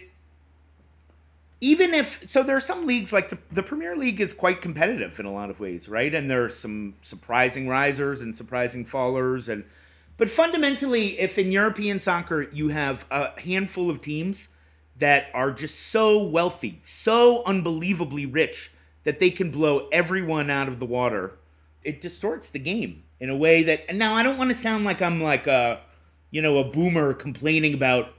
even if so there are some leagues like the, the Premier League is quite competitive in a lot of ways, right? And there are some surprising risers and surprising fallers and but fundamentally if in European soccer you have a handful of teams that are just so wealthy, so unbelievably rich that they can blow everyone out of the water, it distorts the game in a way that and now I don't want to sound like I'm like a you know a boomer complaining about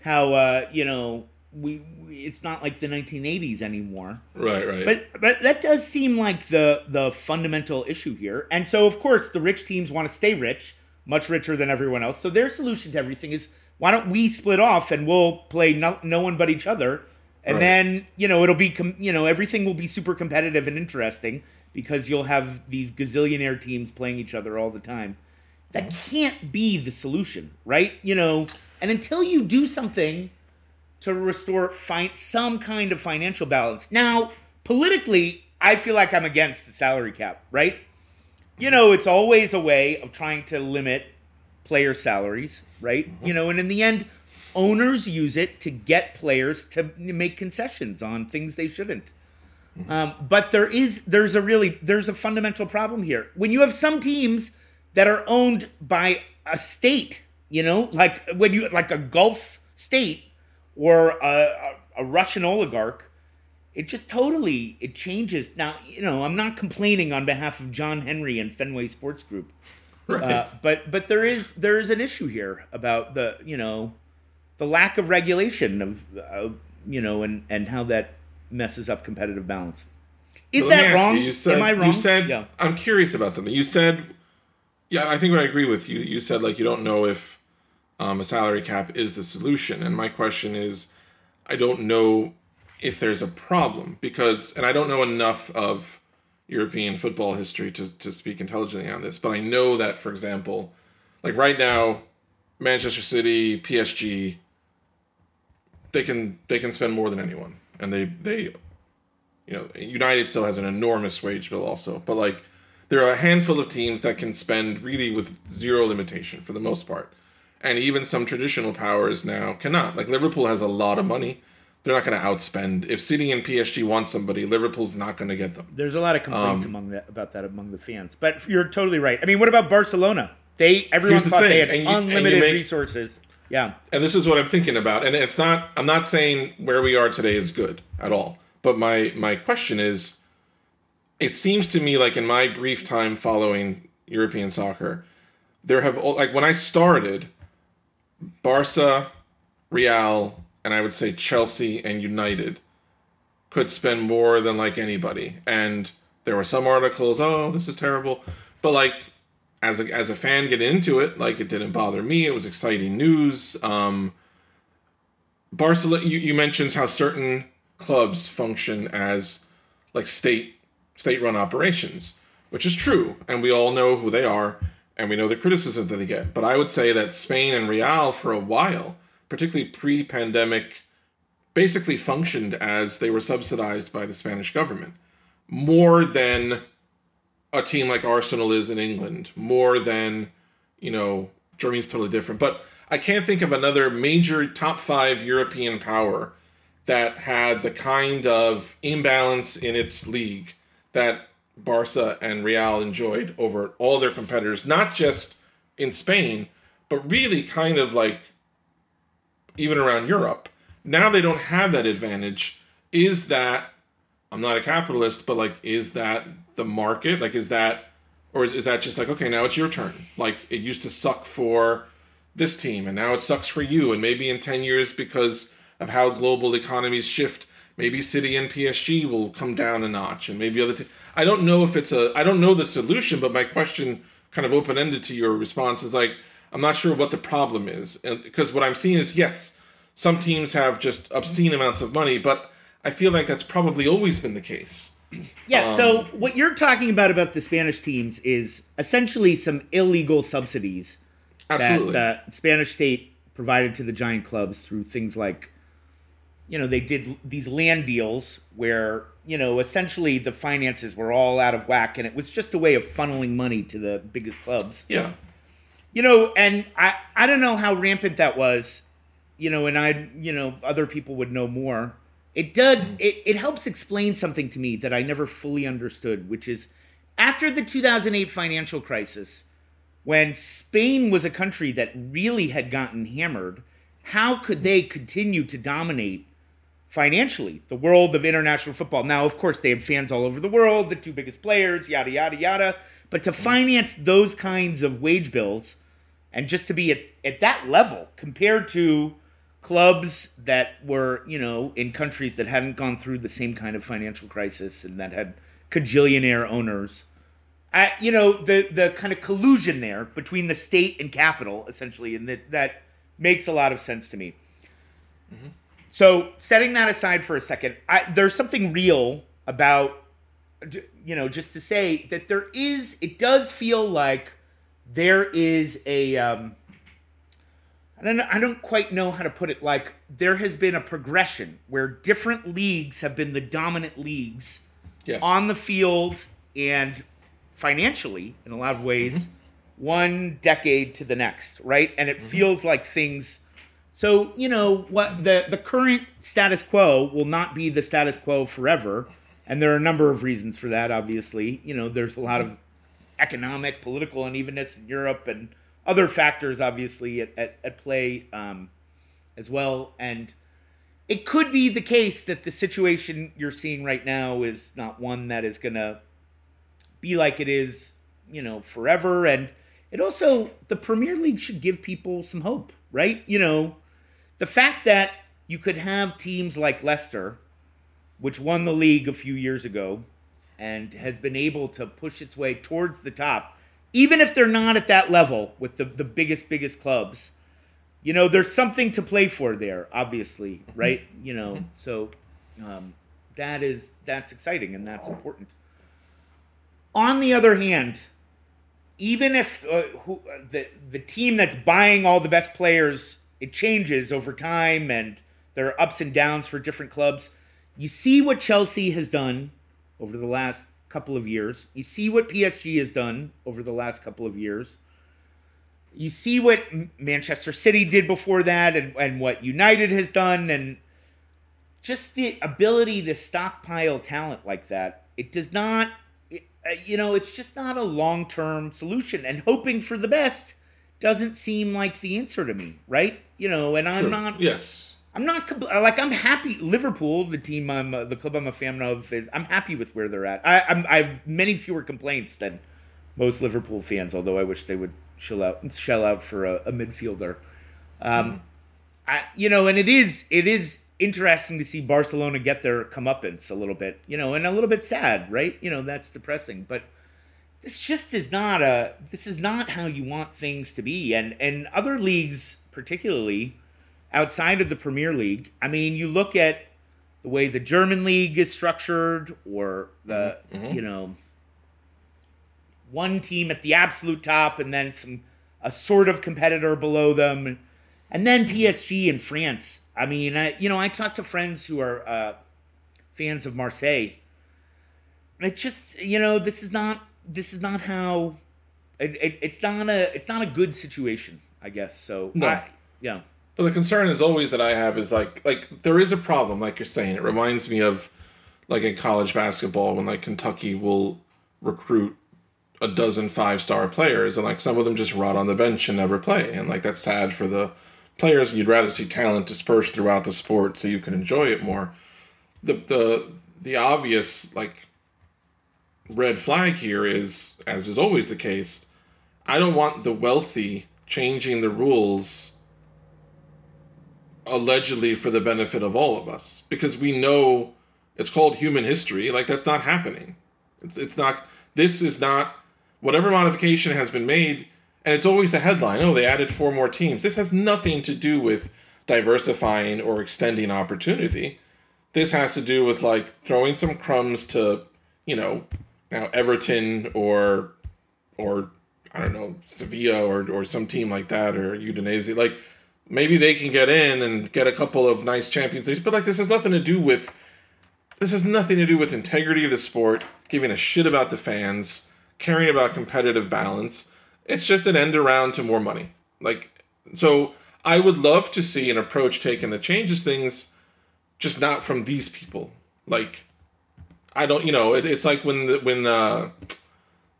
how uh, you know we, we it's not like the 1980s anymore. Right, right. But but that does seem like the the fundamental issue here. And so of course the rich teams want to stay rich, much richer than everyone else. So their solution to everything is why don't we split off and we'll play no, no one but each other. And Right. then, you know, it'll be com- you know, everything will be super competitive and interesting because you'll have these gazillionaire teams playing each other all the time. That mm-hmm. can't be the solution, right? You know, and until you do something to restore find some kind of financial balance. Now, politically, I feel like I'm against the salary cap, right? You mm-hmm. know, it's always a way of trying to limit player salaries, right? You know, and in the end, owners use it to get players to make concessions on things they shouldn't. Um, but there is there's a really there's a fundamental problem here. When you have some teams that are owned by a state, you know, like when you like a Gulf state or a, a, a Russian oligarch, it just totally it changes. Now, you know, I'm not complaining on behalf of John Henry and Fenway Sports Group, right. uh, but but there is there is an issue here about the you know the lack of regulation of uh, you know and and how that messes up competitive balance. Is that wrong? You, you said, Am I wrong? You said, yeah. I'm curious about something. You said, yeah, I think I agree with you. You said, like, you don't know if um, a salary cap is the solution. And my question is, I don't know if there's a problem because, and I don't know enough of European football history to, to speak intelligently on this, but I know that, for example, like right now, Manchester City, PSG, they can they can spend more than anyone, and they they you know, United still has an enormous wage bill also, but like there are a handful of teams that can spend really with zero limitation for the most part. And even some traditional powers now cannot. Like Liverpool has a lot of money. They're not going to outspend. If City and PSG want somebody, Liverpool's not going to get them. There's a lot of Um, complaints among that about that among the fans. But you're totally right. I mean, what about Barcelona? They everyone the thought they had and you- and you unlimited make- resources. Yeah. And this is what I'm thinking about. And it's not I'm not saying where we are today is good at all. But my my question is it seems to me like in my brief time following European soccer, there have like when I started, Barca, Real, and I would say Chelsea and United could spend more than like anybody. And there were some articles, oh, this is terrible. But like as a as a fan get into it, like it didn't bother me. It was exciting news. Um Barcelona you, you mentioned how certain clubs function as like state state run operations, which is true, and we all know who they are and we know the criticism that they get. But I would say that Spain and Real for a while, particularly pre-pandemic, basically functioned as they were subsidized by the Spanish government more than a team like Arsenal is in England, more than, you know, Germany's totally different. But I can't think of another major top five European power that had the kind of imbalance in its league that Barca and Real enjoyed over all their competitors, not just in Spain, but really kind of like even around Europe. Now they don't have that advantage. Is that I'm not a capitalist, but like is that the market? Like is that or is, is that just like okay, now it's your turn. Like it used to suck for this team and now it sucks for you and maybe in 10 years because of how global economies shift, maybe City and PSG will come down a notch and maybe other I don't know if it's a I don't know the solution, but my question kind of open ended to your response is like I'm not sure what the problem is. Because what I'm seeing is yes, some teams have just obscene amounts of money, but I feel like that's probably always been the case. Yeah, um, so what you're talking about about the Spanish teams is essentially some illegal subsidies absolutely. that the Spanish state provided to the giant clubs through things like you know, they did these land deals where, you know, essentially the finances were all out of whack and it was just a way of funneling money to the biggest clubs. Yeah. You know, and I I don't know how rampant that was, you know, and I, you know, other people would know more. It did it, it helps explain something to me that I never fully understood, which is after the 2008 financial crisis, when Spain was a country that really had gotten hammered, how could they continue to dominate financially the world of international football. Now, of course, they have fans all over the world, the two biggest players, yada, yada, yada. But to finance those kinds of wage bills and just to be at, at that level compared to clubs that were, you know, in countries that hadn't gone through the same kind of financial crisis and that had cajillionaire owners. I, you know, the, the kind of collusion there between the state and capital, essentially, and that, that makes a lot of sense to me. Mm-hmm. So setting that aside for a second, I, there's something real about, you know, just to say that there is, it does feel like there is a, um, I don't know, I don't quite know how to put it. Like there has been a progression where different leagues have been the dominant leagues yes. on the field and financially in a lot of ways, mm-hmm. one decade to the next, right? And it mm-hmm. feels like things so, you know, what the the current status quo will not be the status quo forever, and there are a number of reasons for that, obviously. You know, there's a lot of economic, political unevenness in Europe and other factors obviously at, at, at play um, as well. And it could be the case that the situation you're seeing right now is not one that is going to be like it is, you know, forever. And it also, the Premier League should give people some hope, right? You know, the fact that you could have teams like Leicester, which won the league a few years ago and has been able to push its way towards the top, even if they're not at that level with the, the biggest, biggest clubs, you know, there's something to play for there, obviously, right? You know, mm-hmm. so um, that is that's exciting and that's important. On the other hand, even if uh, who, the the team that's buying all the best players it changes over time and there are ups and downs for different clubs. You see what Chelsea has done over the last couple of years. You see what PSG has done over the last couple of years. You see what Manchester City did before that and, and what United has done and just the ability to stockpile talent like that. It does not uh, you know, it's just not a long-term solution and hoping for the best doesn't seem like the answer to me, right? You know, and I'm sure. not. Yes. I'm not like I'm happy. Liverpool, the team I'm, uh, the club I'm a fan of, is I'm happy with where they're at. I, I'm I have many fewer complaints than most Liverpool fans. Although I wish they would shell out shell out for a, a midfielder. Um, mm. I, you know, and it is it is interesting to see Barcelona get their comeuppance a little bit, you know, and a little bit sad, right? You know, that's depressing, but this just is not a this is not how you want things to be, and and other leagues, particularly outside of the Premier League, I mean, you look at the way the German league is structured, or the mm-hmm. you know one team at the absolute top, and then some a sort of competitor below them and then PSG in France. I mean, I, you know, I talk to friends who are uh, fans of Marseille. And it just, you know, this is not this is not how. It, it, it's not a it's not a good situation, I guess. So no. I, yeah. But the concern is always that I have is like like there is a problem, like you're saying. It reminds me of like in college basketball when like Kentucky will recruit a dozen five star players and like some of them just rot on the bench and never play and like that's sad for the players you'd rather see talent dispersed throughout the sport so you can enjoy it more. The the the obvious like red flag here is, as is always the case, I don't want the wealthy changing the rules allegedly for the benefit of all of us because we know it's called human history like that's not happening. It's it's not this is not whatever modification has been made and it's always the headline oh they added four more teams. This has nothing to do with diversifying or extending opportunity. This has to do with like throwing some crumbs to you know now everton or or i don't know sevilla or, or some team like that or udinese like maybe they can get in and get a couple of nice champions leagues but like this has nothing to do with this has nothing to do with integrity of the sport giving a shit about the fans caring about competitive balance it's just an end around to more money. Like, so I would love to see an approach taken that changes things, just not from these people. Like, I don't, you know, it, it's like when the, when uh,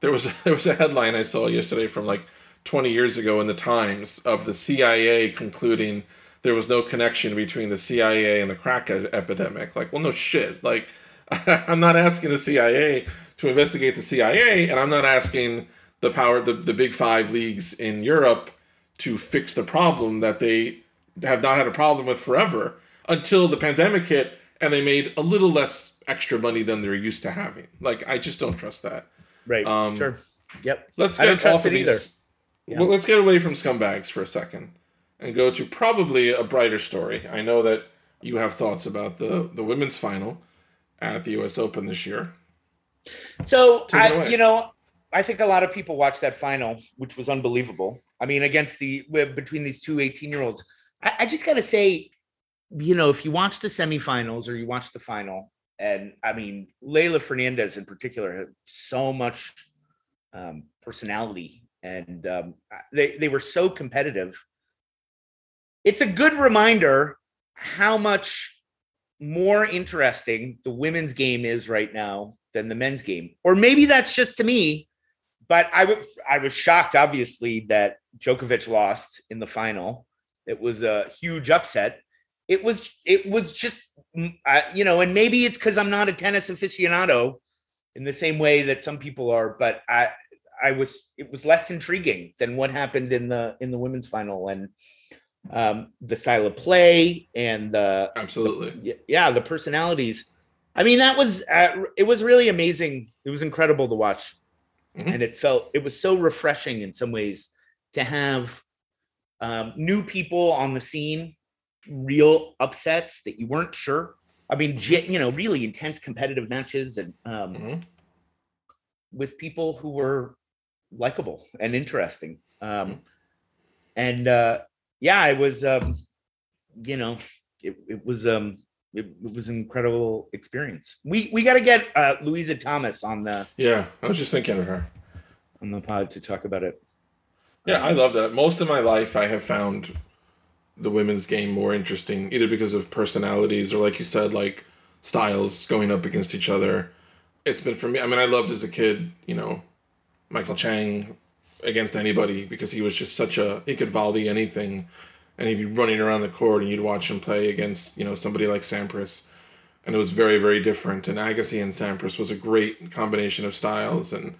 there was there was a headline I saw yesterday from like 20 years ago in the Times of the CIA concluding there was no connection between the CIA and the crack epidemic. Like, well, no shit. Like, I'm not asking the CIA to investigate the CIA, and I'm not asking the power the, the big five leagues in Europe to fix the problem that they have not had a problem with forever until the pandemic hit and they made a little less extra money than they're used to having. Like I just don't trust that. Right. Um, sure. Yep. Let's get off of these. Yeah. Well, let's get away from scumbags for a second and go to probably a brighter story. I know that you have thoughts about the the women's final at the U.S. Open this year. So I, you know, I think a lot of people watched that final, which was unbelievable. I mean, against the between these two 18 year olds. I, I just got to say, you know, if you watch the semifinals or you watch the final, and I mean, Leylah Fernandez in particular had so much um, personality and um, they, they were so competitive. It's a good reminder how much more interesting the women's game is right now than the men's game. Or maybe that's just to me but I, w- I was shocked, obviously, that Djokovic lost in the final. It was a huge upset. It was it was just uh, you know, and maybe it's because I'm not a tennis aficionado in the same way that some people are, but I I was it was less intriguing than what happened in the in the women's final and um, the style of play and the absolutely the, yeah the personalities. I mean that was uh, it was really amazing. It was incredible to watch. Mm-hmm. And it felt it was so refreshing in some ways to have um, new people on the scene, real upsets that you weren't sure. I mean, you know, really intense competitive matches and um, mm-hmm. with people who were likable and interesting. Um, mm-hmm. And uh, yeah, it was, um, you know, it, it was um, it, it, was an incredible experience. We we got to get uh, Louisa Thomas on the. Yeah, I was just thinking of her on the pod to talk about it. Yeah, um, I love that. Most of my life, I have found the women's game more interesting, either because of personalities or, like you said, like styles going up against each other. It's been for me. I mean, I loved as a kid, you know, Michael Chang against anybody because he was just such a he could volley anything and he'd be running around the court and you'd watch him play against you know somebody like Sampras, and it was very very different. And Agassi and Sampras was a great combination of styles, and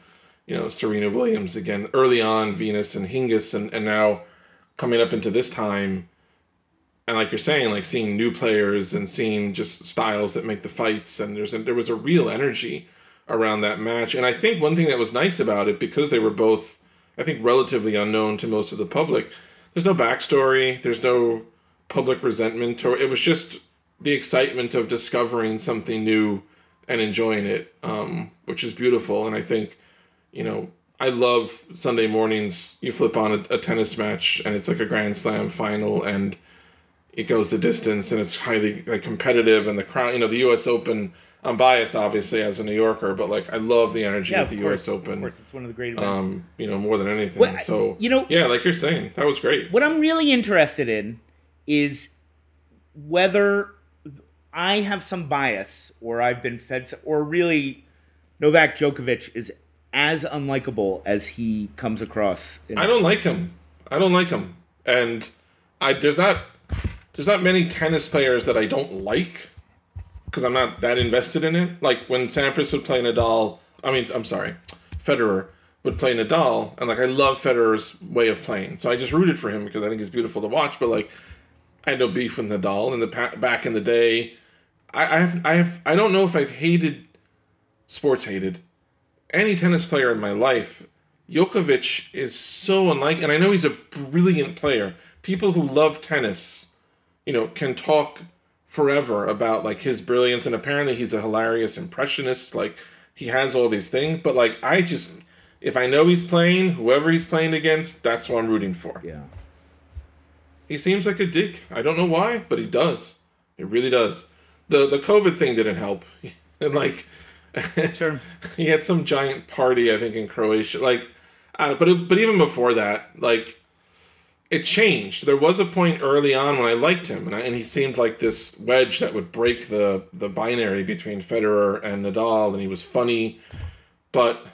you know, Serena Williams again, early on, Venus and Hingis, and, and now coming up into this time. And like you're saying, like seeing new players and seeing just styles that make the fights, and there's a, there was a real energy around that match. And I think one thing that was nice about it, because they were both, I think, relatively unknown to most of the public, there's no backstory, there's no public resentment, or it was just the excitement of discovering something new and enjoying it, um, which is beautiful. And I think, you know, I love Sunday mornings. You flip on a, a tennis match and it's like a Grand Slam final, and it goes the distance, and it's highly like competitive, and the crowd. You know, the U.S. Open. I'm biased, obviously, as a New Yorker, but like I love the energy Yeah, of the course, U.S. Open. Of course, it's one of the great events. Um, you know, more than anything. Well, so you know- yeah, like you're saying, that was great. what I'm really interested in is whether I have some bias or I've been fed, or really Novak Djokovic is as unlikable as he comes across. In, I don't like him. I don't like him, and I there's not there's not many tennis players that I don't like because I'm not that invested in it. Like when Sampras would play Nadal, I mean, I'm sorry, Federer would play Nadal, and like I love Federer's way of playing, so I just rooted for him because I think he's beautiful to watch. But like, I had no beef with Nadal in the pa- back in the day. I, I have I have I don't know if I've hated sports hated any tennis player in my life. Djokovic is so unlike, and I know he's a brilliant player. People who love tennis, you know, can talk forever about like his brilliance, and apparently he's a hilarious impressionist. Like he has all these things, but like I just, if I know he's playing, whoever he's playing against, that's what I'm rooting for. yeah. He seems like a dick. I don't know why, but he does. It really does. The the COVID thing didn't help. and like Sure. he had some giant party I think in Croatia. Like uh, but but even before that, like it changed. There was a point early on when I liked him and I, and he seemed like this wedge that would break the the binary between Federer and Nadal and he was funny, but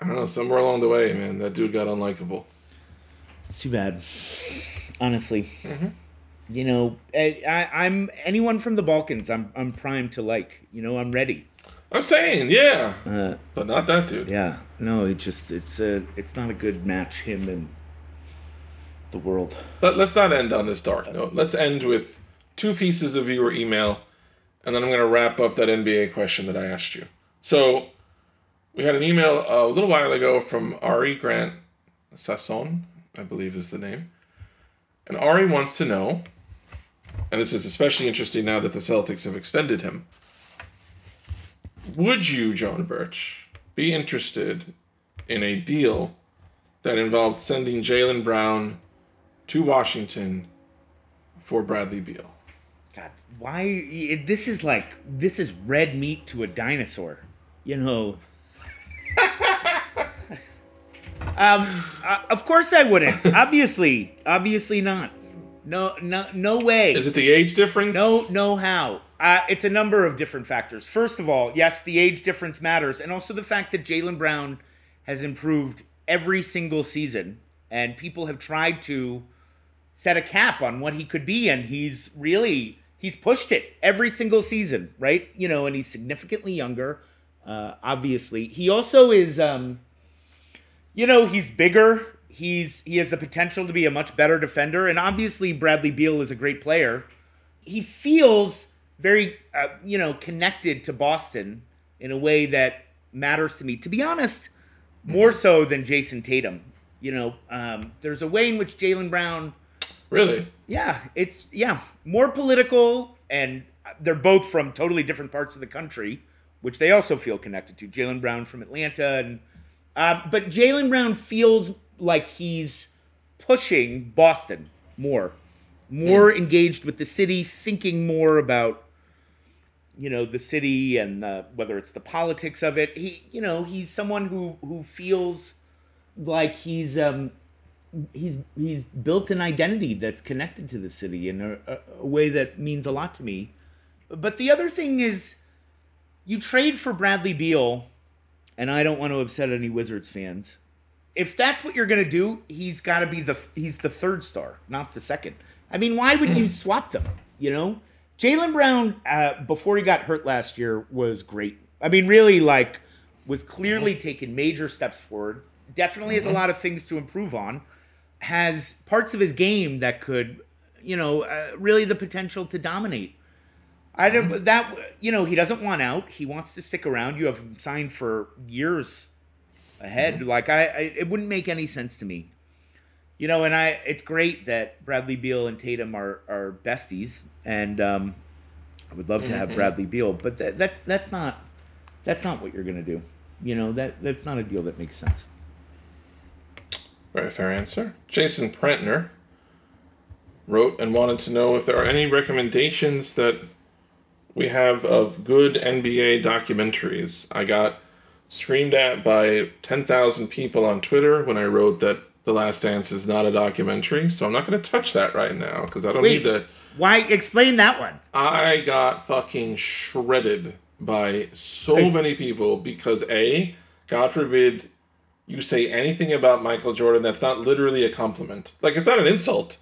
I don't know, somewhere along the way, man, that dude got unlikable. It's too bad, honestly. You know, I, I, I'm anyone from the Balkans. I'm I'm primed to like. You know, I'm ready. I'm saying, yeah. Uh, But not that dude. yeah. No, it just it's a it's not a good match. Him and the world. Let, let's not end on this dark note. Let's end with two pieces of viewer email, and then I'm going to wrap up that NBA question that I asked you. So, we had an email a little while ago from Ari Grant Sasson, I believe is the name. And Ari wants to know, and this is especially interesting now that the Celtics have extended him. Would you, Jonah Birch, be interested in a deal that involved sending Jaylen Brown to Washington for Bradley Beal. God, why? This is like this is red meat to a dinosaur. You know. um. uh, of course I wouldn't. obviously, obviously not. No, no, no way. Is it the age difference? No, no how. Uh, it's a number of different factors. First of all, yes, the age difference matters, and also the fact that Jaylen Brown has improved every single season, and people have tried to set a cap on what he could be, and he's really he's pushed it every single season, right? You know, and he's significantly younger. Uh, obviously, he also is. Um, you know, he's bigger. He's he has the potential to be a much better defender, and obviously Bradley Beal is a great player. He feels very, uh, you know, connected to Boston in a way that matters to me. To be honest, more so than Jayson Tatum. You know, um, there's a way in which Jaylen Brown Really? yeah, it's yeah, more political, and they're both from totally different parts of the country, which they also feel connected to. Jaylen Brown from Atlanta, and uh, but Jaylen Brown feels like he's pushing Boston more, more engaged with the city, thinking more about you know the city and uh, whether it's the politics of it. He, you know, he's someone who who feels like he's um he's he's built an identity that's connected to the city in a, a, way that means a lot to me. But the other thing is, you trade for Bradley Beal, and I don't want to upset any Wizards fans. If that's what you're gonna do, he's got to be the he's the third star, not the second. I mean, why would you hmm. swap them? You know, Jaylen Brown uh, before he got hurt last year was great. I mean, really like was clearly hmm. taking major steps forward. Definitely has a hmm. lot of things to improve on. Has parts of his game that could, you know, uh, really the potential to dominate. I don't that you know he doesn't want out. He wants to stick around. You have signed for years ahead. Like I, I, it wouldn't make any sense to me. You know, and I, it's great that Bradley Beal and Tatum are are besties, and um, I would love to have Bradley Beal, but that that that's not that's not what you're gonna do. You know that that's not a deal that makes sense. Very fair answer. Jason Prentner wrote and wanted to know if there are any recommendations that we have of good NBA documentaries. I got screamed at by 10,000 people on Twitter when I wrote that The Last Dance is not a documentary, so I'm not going to touch that right now because I don't Wait, need to. why? Explain that one. I got fucking shredded by so many people because A, God forbid you say anything about Michael Jordan that's not literally a compliment. Like, it's not an insult.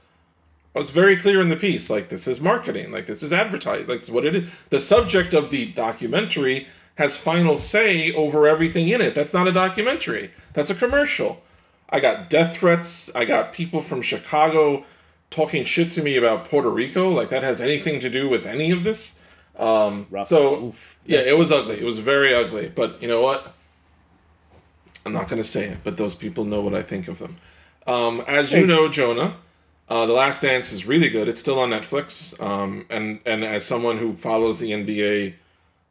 I was very clear in the piece. Like, this is marketing. Like, this is advertising. Like, it's what it is. The subject of the documentary has final say over everything in it. That's not a documentary, that's a commercial. I got death threats. I got people from Chicago talking shit to me about Puerto Rico. Like, that has anything to do with any of this. Um, Rough. so, Oof. yeah, it was ugly. It was very ugly. But you know what? I'm not going to say it, but those people know what I think of them. Um, as you know, Jonah, uh, The Last Dance is really good. It's still on Netflix. Um, and, and as someone who follows the NBA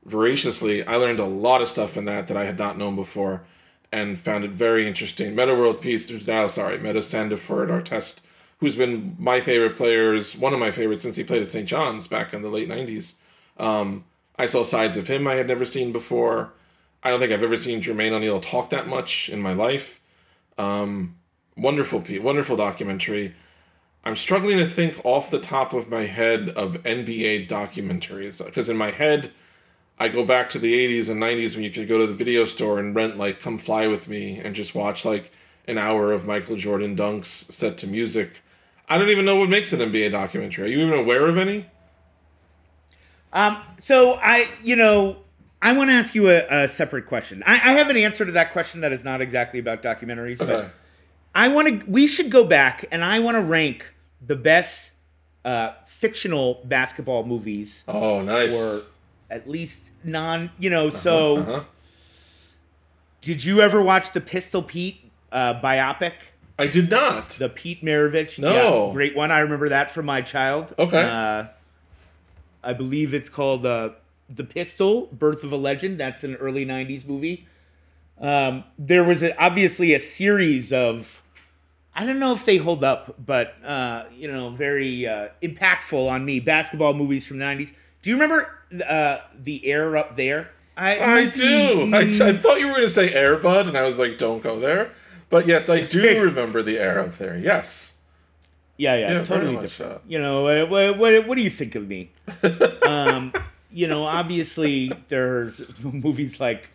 voraciously, I learned a lot of stuff in that that I had not known before and found it very interesting. Metta World Peace, there's now, sorry, Metta Sandiford, Artest, who's been my favorite players, one of my favorites since he played at St. John's back in the late 90s. Um, I saw sides of him I had never seen before. I don't think I've ever seen Jermaine O'Neal talk that much in my life. Um, wonderful, wonderful documentary. I'm struggling to think off the top of my head of NBA documentaries because in my head, I go back to the 80s and 90s when you could go to the video store and rent like "Come Fly with Me" and just watch like an hour of Michael Jordan dunks set to music. I don't even know what makes an NBA documentary. Are you even aware of any? Um, so I, you know, I want to ask you a, a separate question. I, I have an answer to that question that is not exactly about documentaries, Okay. but I want to. We should go back and I want to rank the best uh, fictional basketball movies, Oh, nice. or at least non. You know, so Uh-huh. did you ever watch the Pistol Pete uh, biopic? I did not. The Pete Maravich. No. Yeah, great one. I remember that from my child. Okay. Uh, I believe it's called uh, The Pistol, Birth of a Legend. That's an early 90s movie. Um, there was a, obviously a series of, I don't know if they hold up, but, uh, you know, very uh, impactful on me basketball movies from the 90s. Do you remember uh, The Air Up There? I, I do. I, I thought you were going to say Airbud, and I was like, don't go there. But yes, I do remember the air up there. Yes. Yeah, yeah, Yeah, totally different. You know, uh, what, what, what do you think of me? um, you know, obviously there's movies like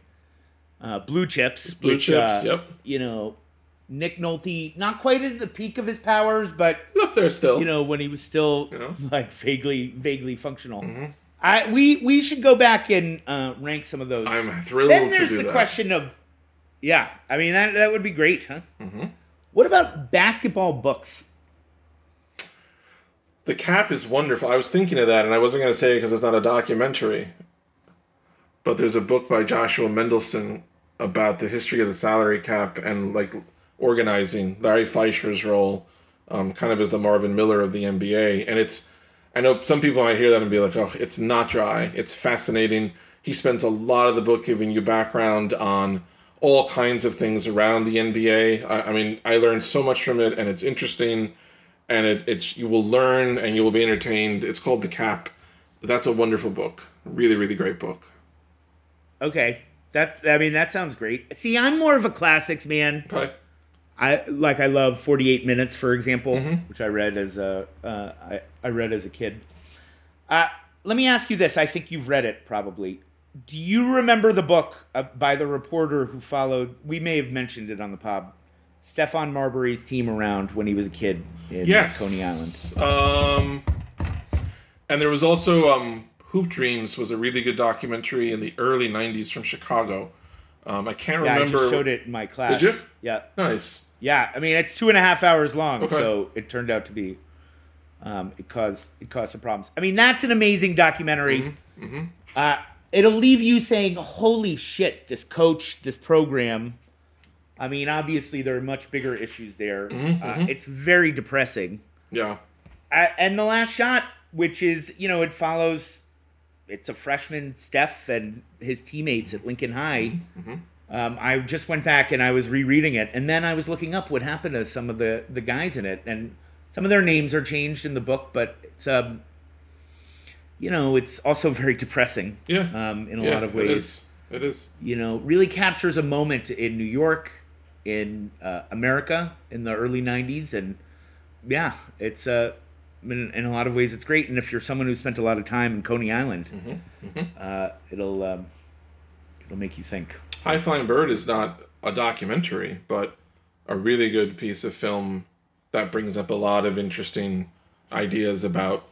uh, Blue Chips. Blue which, Chips, uh, yep. You know, Nick Nolte, not quite at the peak of his powers, but It's up there still. you know when he was still You know? like vaguely, vaguely functional. Mm-hmm. I we we should go back and uh, rank some of those. I'm thrilled then there's the that. question of, yeah, I mean that that would be great, huh? Mm-hmm. What about basketball books? The cap is wonderful. I was thinking of that, and I wasn't going to say it because it's not a documentary. But there's a book by Joshua Mendelsohn about the history of the salary cap and like organizing Larry Fleisher's role, um, kind of as the Marvin Miller of the NBA. And it's, I know some people might hear that and be like, oh, it's not dry. It's fascinating. He spends a lot of the book giving you background on all kinds of things around the NBA. I, I mean, I learned so much from it, and it's interesting and it, it's you will learn and you will be entertained. It's called The Cap. That's a wonderful book. Really, really great book. Okay. That I mean that sounds great. See, I'm more of a classics man. Okay. I like I love 48 Minutes, for example, Mm-hmm. which I read as a uh, I, I read as a kid. Uh, let me ask you this. I think you've read it probably. Do you remember the book uh, by the reporter who followed? We may have mentioned it on the pod. Stephon Marbury's team around when he was a kid in Yes. Coney Island. Um, and there was also um, Hoop Dreams was a really good documentary in the early '90s from Chicago, Um, I can't Yeah, remember. I just showed it in my class. Did you? Yeah. Nice. Yeah, I mean it's two and a half hours long, Okay. so it turned out to be. Um, it caused it caused some problems. I mean that's an amazing documentary. Mm-hmm, Uh, it'll leave you saying, "Holy shit! This coach, this program." I mean, obviously there are much bigger issues there. Mm-hmm, Uh, it's very depressing. Yeah. Uh, and the last shot, which is you know it follows, it's a freshman Steph and his teammates at Lincoln High. Um, I just went back and I was rereading it, and then I was looking up what happened to some of the the guys in it, and some of their names are changed in the book, but it's um, you know, it's also very depressing. Yeah. Um, in a yeah, lot of ways, is. It is. you know, really captures a moment in New York, in uh, America in the early '90s, and yeah, it's uh, in, in a lot of ways it's great. And if you're someone who spent a lot of time in Coney Island, Uh, it'll um, it'll make you think. High Flying Bird is not a documentary, but a really good piece of film that brings up a lot of interesting ideas about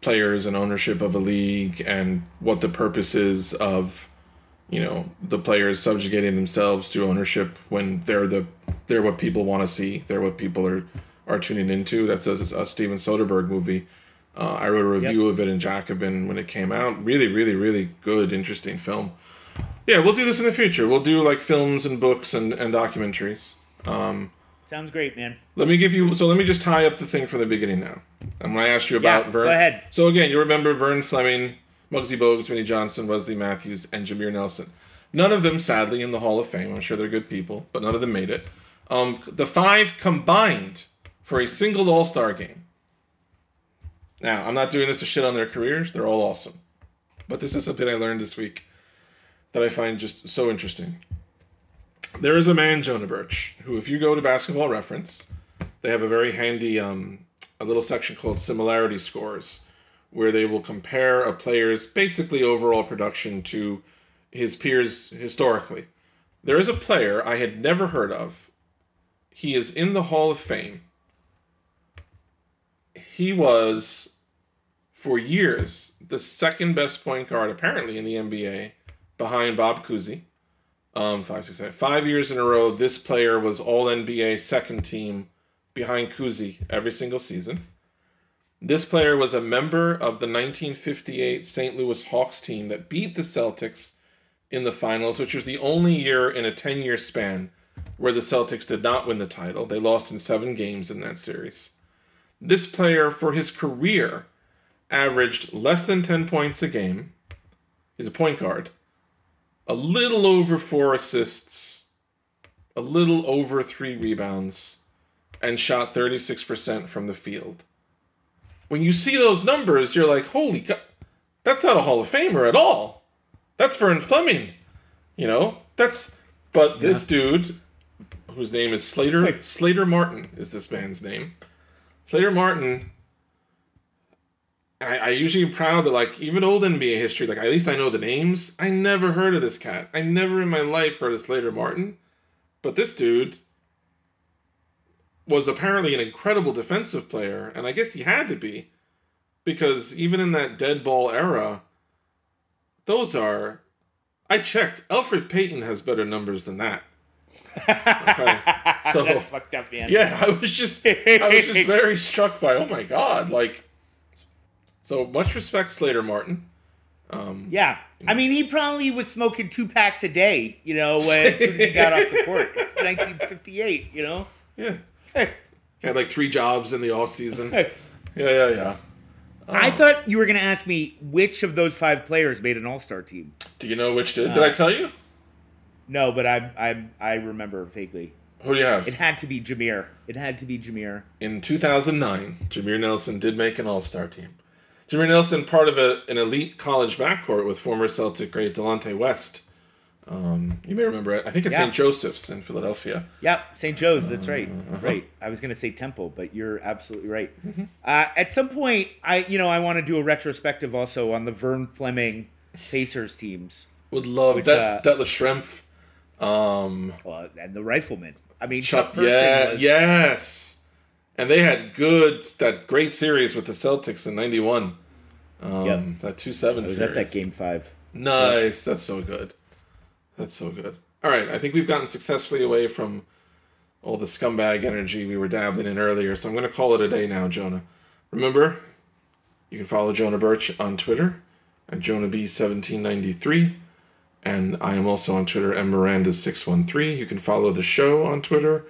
players and ownership of a league and what the purpose is of you know the players subjugating themselves to ownership when they're the they're what people want to see they're what people are are tuning into that's a, a steven soderbergh movie uh, i wrote a review of it in jacobin when it came out really really really good interesting film yeah we'll do this in the future we'll do like films and books and, and documentaries Sounds great, man. let me give you. So let me just tie up the thing from the beginning now. And when I asked you about Yeah, Vern, go ahead. So again, you remember Vern Fleming, Muggsy Bogues, Vinnie Johnson, Wesley Matthews, and Jameer Nelson. None of them, sadly, in the Hall of Fame. I'm sure they're good people, but none of them made it. Um, the five combined for a single All Star game. Now, I'm not doing this to shit on their careers. They're all awesome. But this is something I learned this week that I find just so interesting. There is a man, Jonah Birch, who, if you go to Basketball Reference, they have a very handy um, a little section called similarity scores, where they will compare a player's basically overall production to his peers historically. There is a player I had never heard of. He is in the Hall of Fame. He was, for years, the second best point guard apparently in the NBA, behind Bob Cousy. Um, five, six, seven, five years in a row, this player was All NBA second team behind Cousy every single season. This player was a member of the 1958 St. Louis Hawks team that beat the Celtics in the finals, which was the only year in a 10 year span where the Celtics did not win the title. They lost in seven games in that series. This player, for his career, averaged less than 10 points a game. He's a point guard. A little over four assists, a little over three rebounds, and shot 36% from the field. When you see those numbers, you're like, holy God, that's not a Hall of Famer at all. That's Vern Fleming. You know, that's, but this dude, whose name is Slater, Slater Martin is this man's name. Slater Martin, I, I usually am proud that, like, even old NBA history, like, at least I know the names. I never heard of this cat. I never in my life heard of Slater Martin. But this dude was apparently an incredible defensive player, and I guess he had to be, because even in that dead ball era, those are. I checked. Elfrid Payton has better numbers than that. Okay, so That's fucked up, man. yeah, I was just I was just very struck by oh my god, like. So much respect, Slater Martin. Um, yeah. I mean, he probably was smoking two packs a day, you know, when, as soon as he got off the court. It's 1958, you know? Yeah, had like three jobs in the off season. Yeah, yeah, yeah. I thought you were going to ask me which of those five players made an all star team. Do you know which did? Did uh, I tell you? No, but I, I, I remember vaguely. Who do you have? It had to be Jameer. It had to be Jameer. in 2009, Jameer Nelson did make an All Star team. Jameer Nelson, part of a, an elite college backcourt with former Celtic great Delonte West. Um, you may remember it. I think it's Yeah. St. Joseph's in Philadelphia. Yeah, St. Joe's. That's right. Uh-huh. Right. I was going to say Temple, but you're absolutely right. Mm-hmm. Uh, at some point, I you know I want to do a retrospective also on the Vern Fleming Pacers teams. Would love Which, Det- uh, Detlef Schrempf. Um, Well, and the Rifleman. I mean, Chuck, Chuck yeah, was, yes. And they had good, that great series with the Celtics in 91. Um, Yep. That 2 7 I was series. at that game five. Nice. That's so good. That's so good. All right, I think we've gotten successfully away from all the scumbag energy we were dabbling in earlier, so I'm going to call it a day now, Jonah. Remember, you can follow Jonah Birch on Twitter at JonahB1793, and I am also on Twitter at Miranda613. You can follow the show on Twitter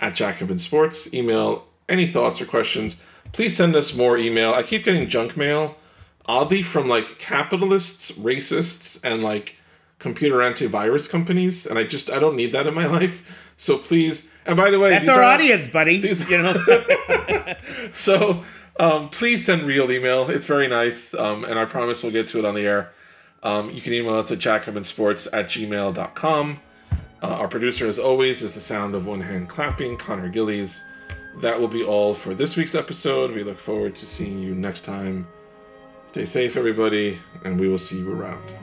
at Jacobin Sports. Email any thoughts or questions. Please send us more email. I keep getting junk mail, oddly, from like capitalists, racists, and like computer antivirus companies, and I just I don't need that in my life. So please, and by the way, That's our are- audience, buddy. these- you know. So um, please send real email. It's very nice, um, and I promise we'll get to it on the air. Um, you can email us at jacobinsports at gmail.com. Uh, our producer, as always, is the sound of one hand clapping, Connor Gillies. That will be all for this week's episode. We look forward to seeing you next time. Stay safe, everybody, and we will see you around.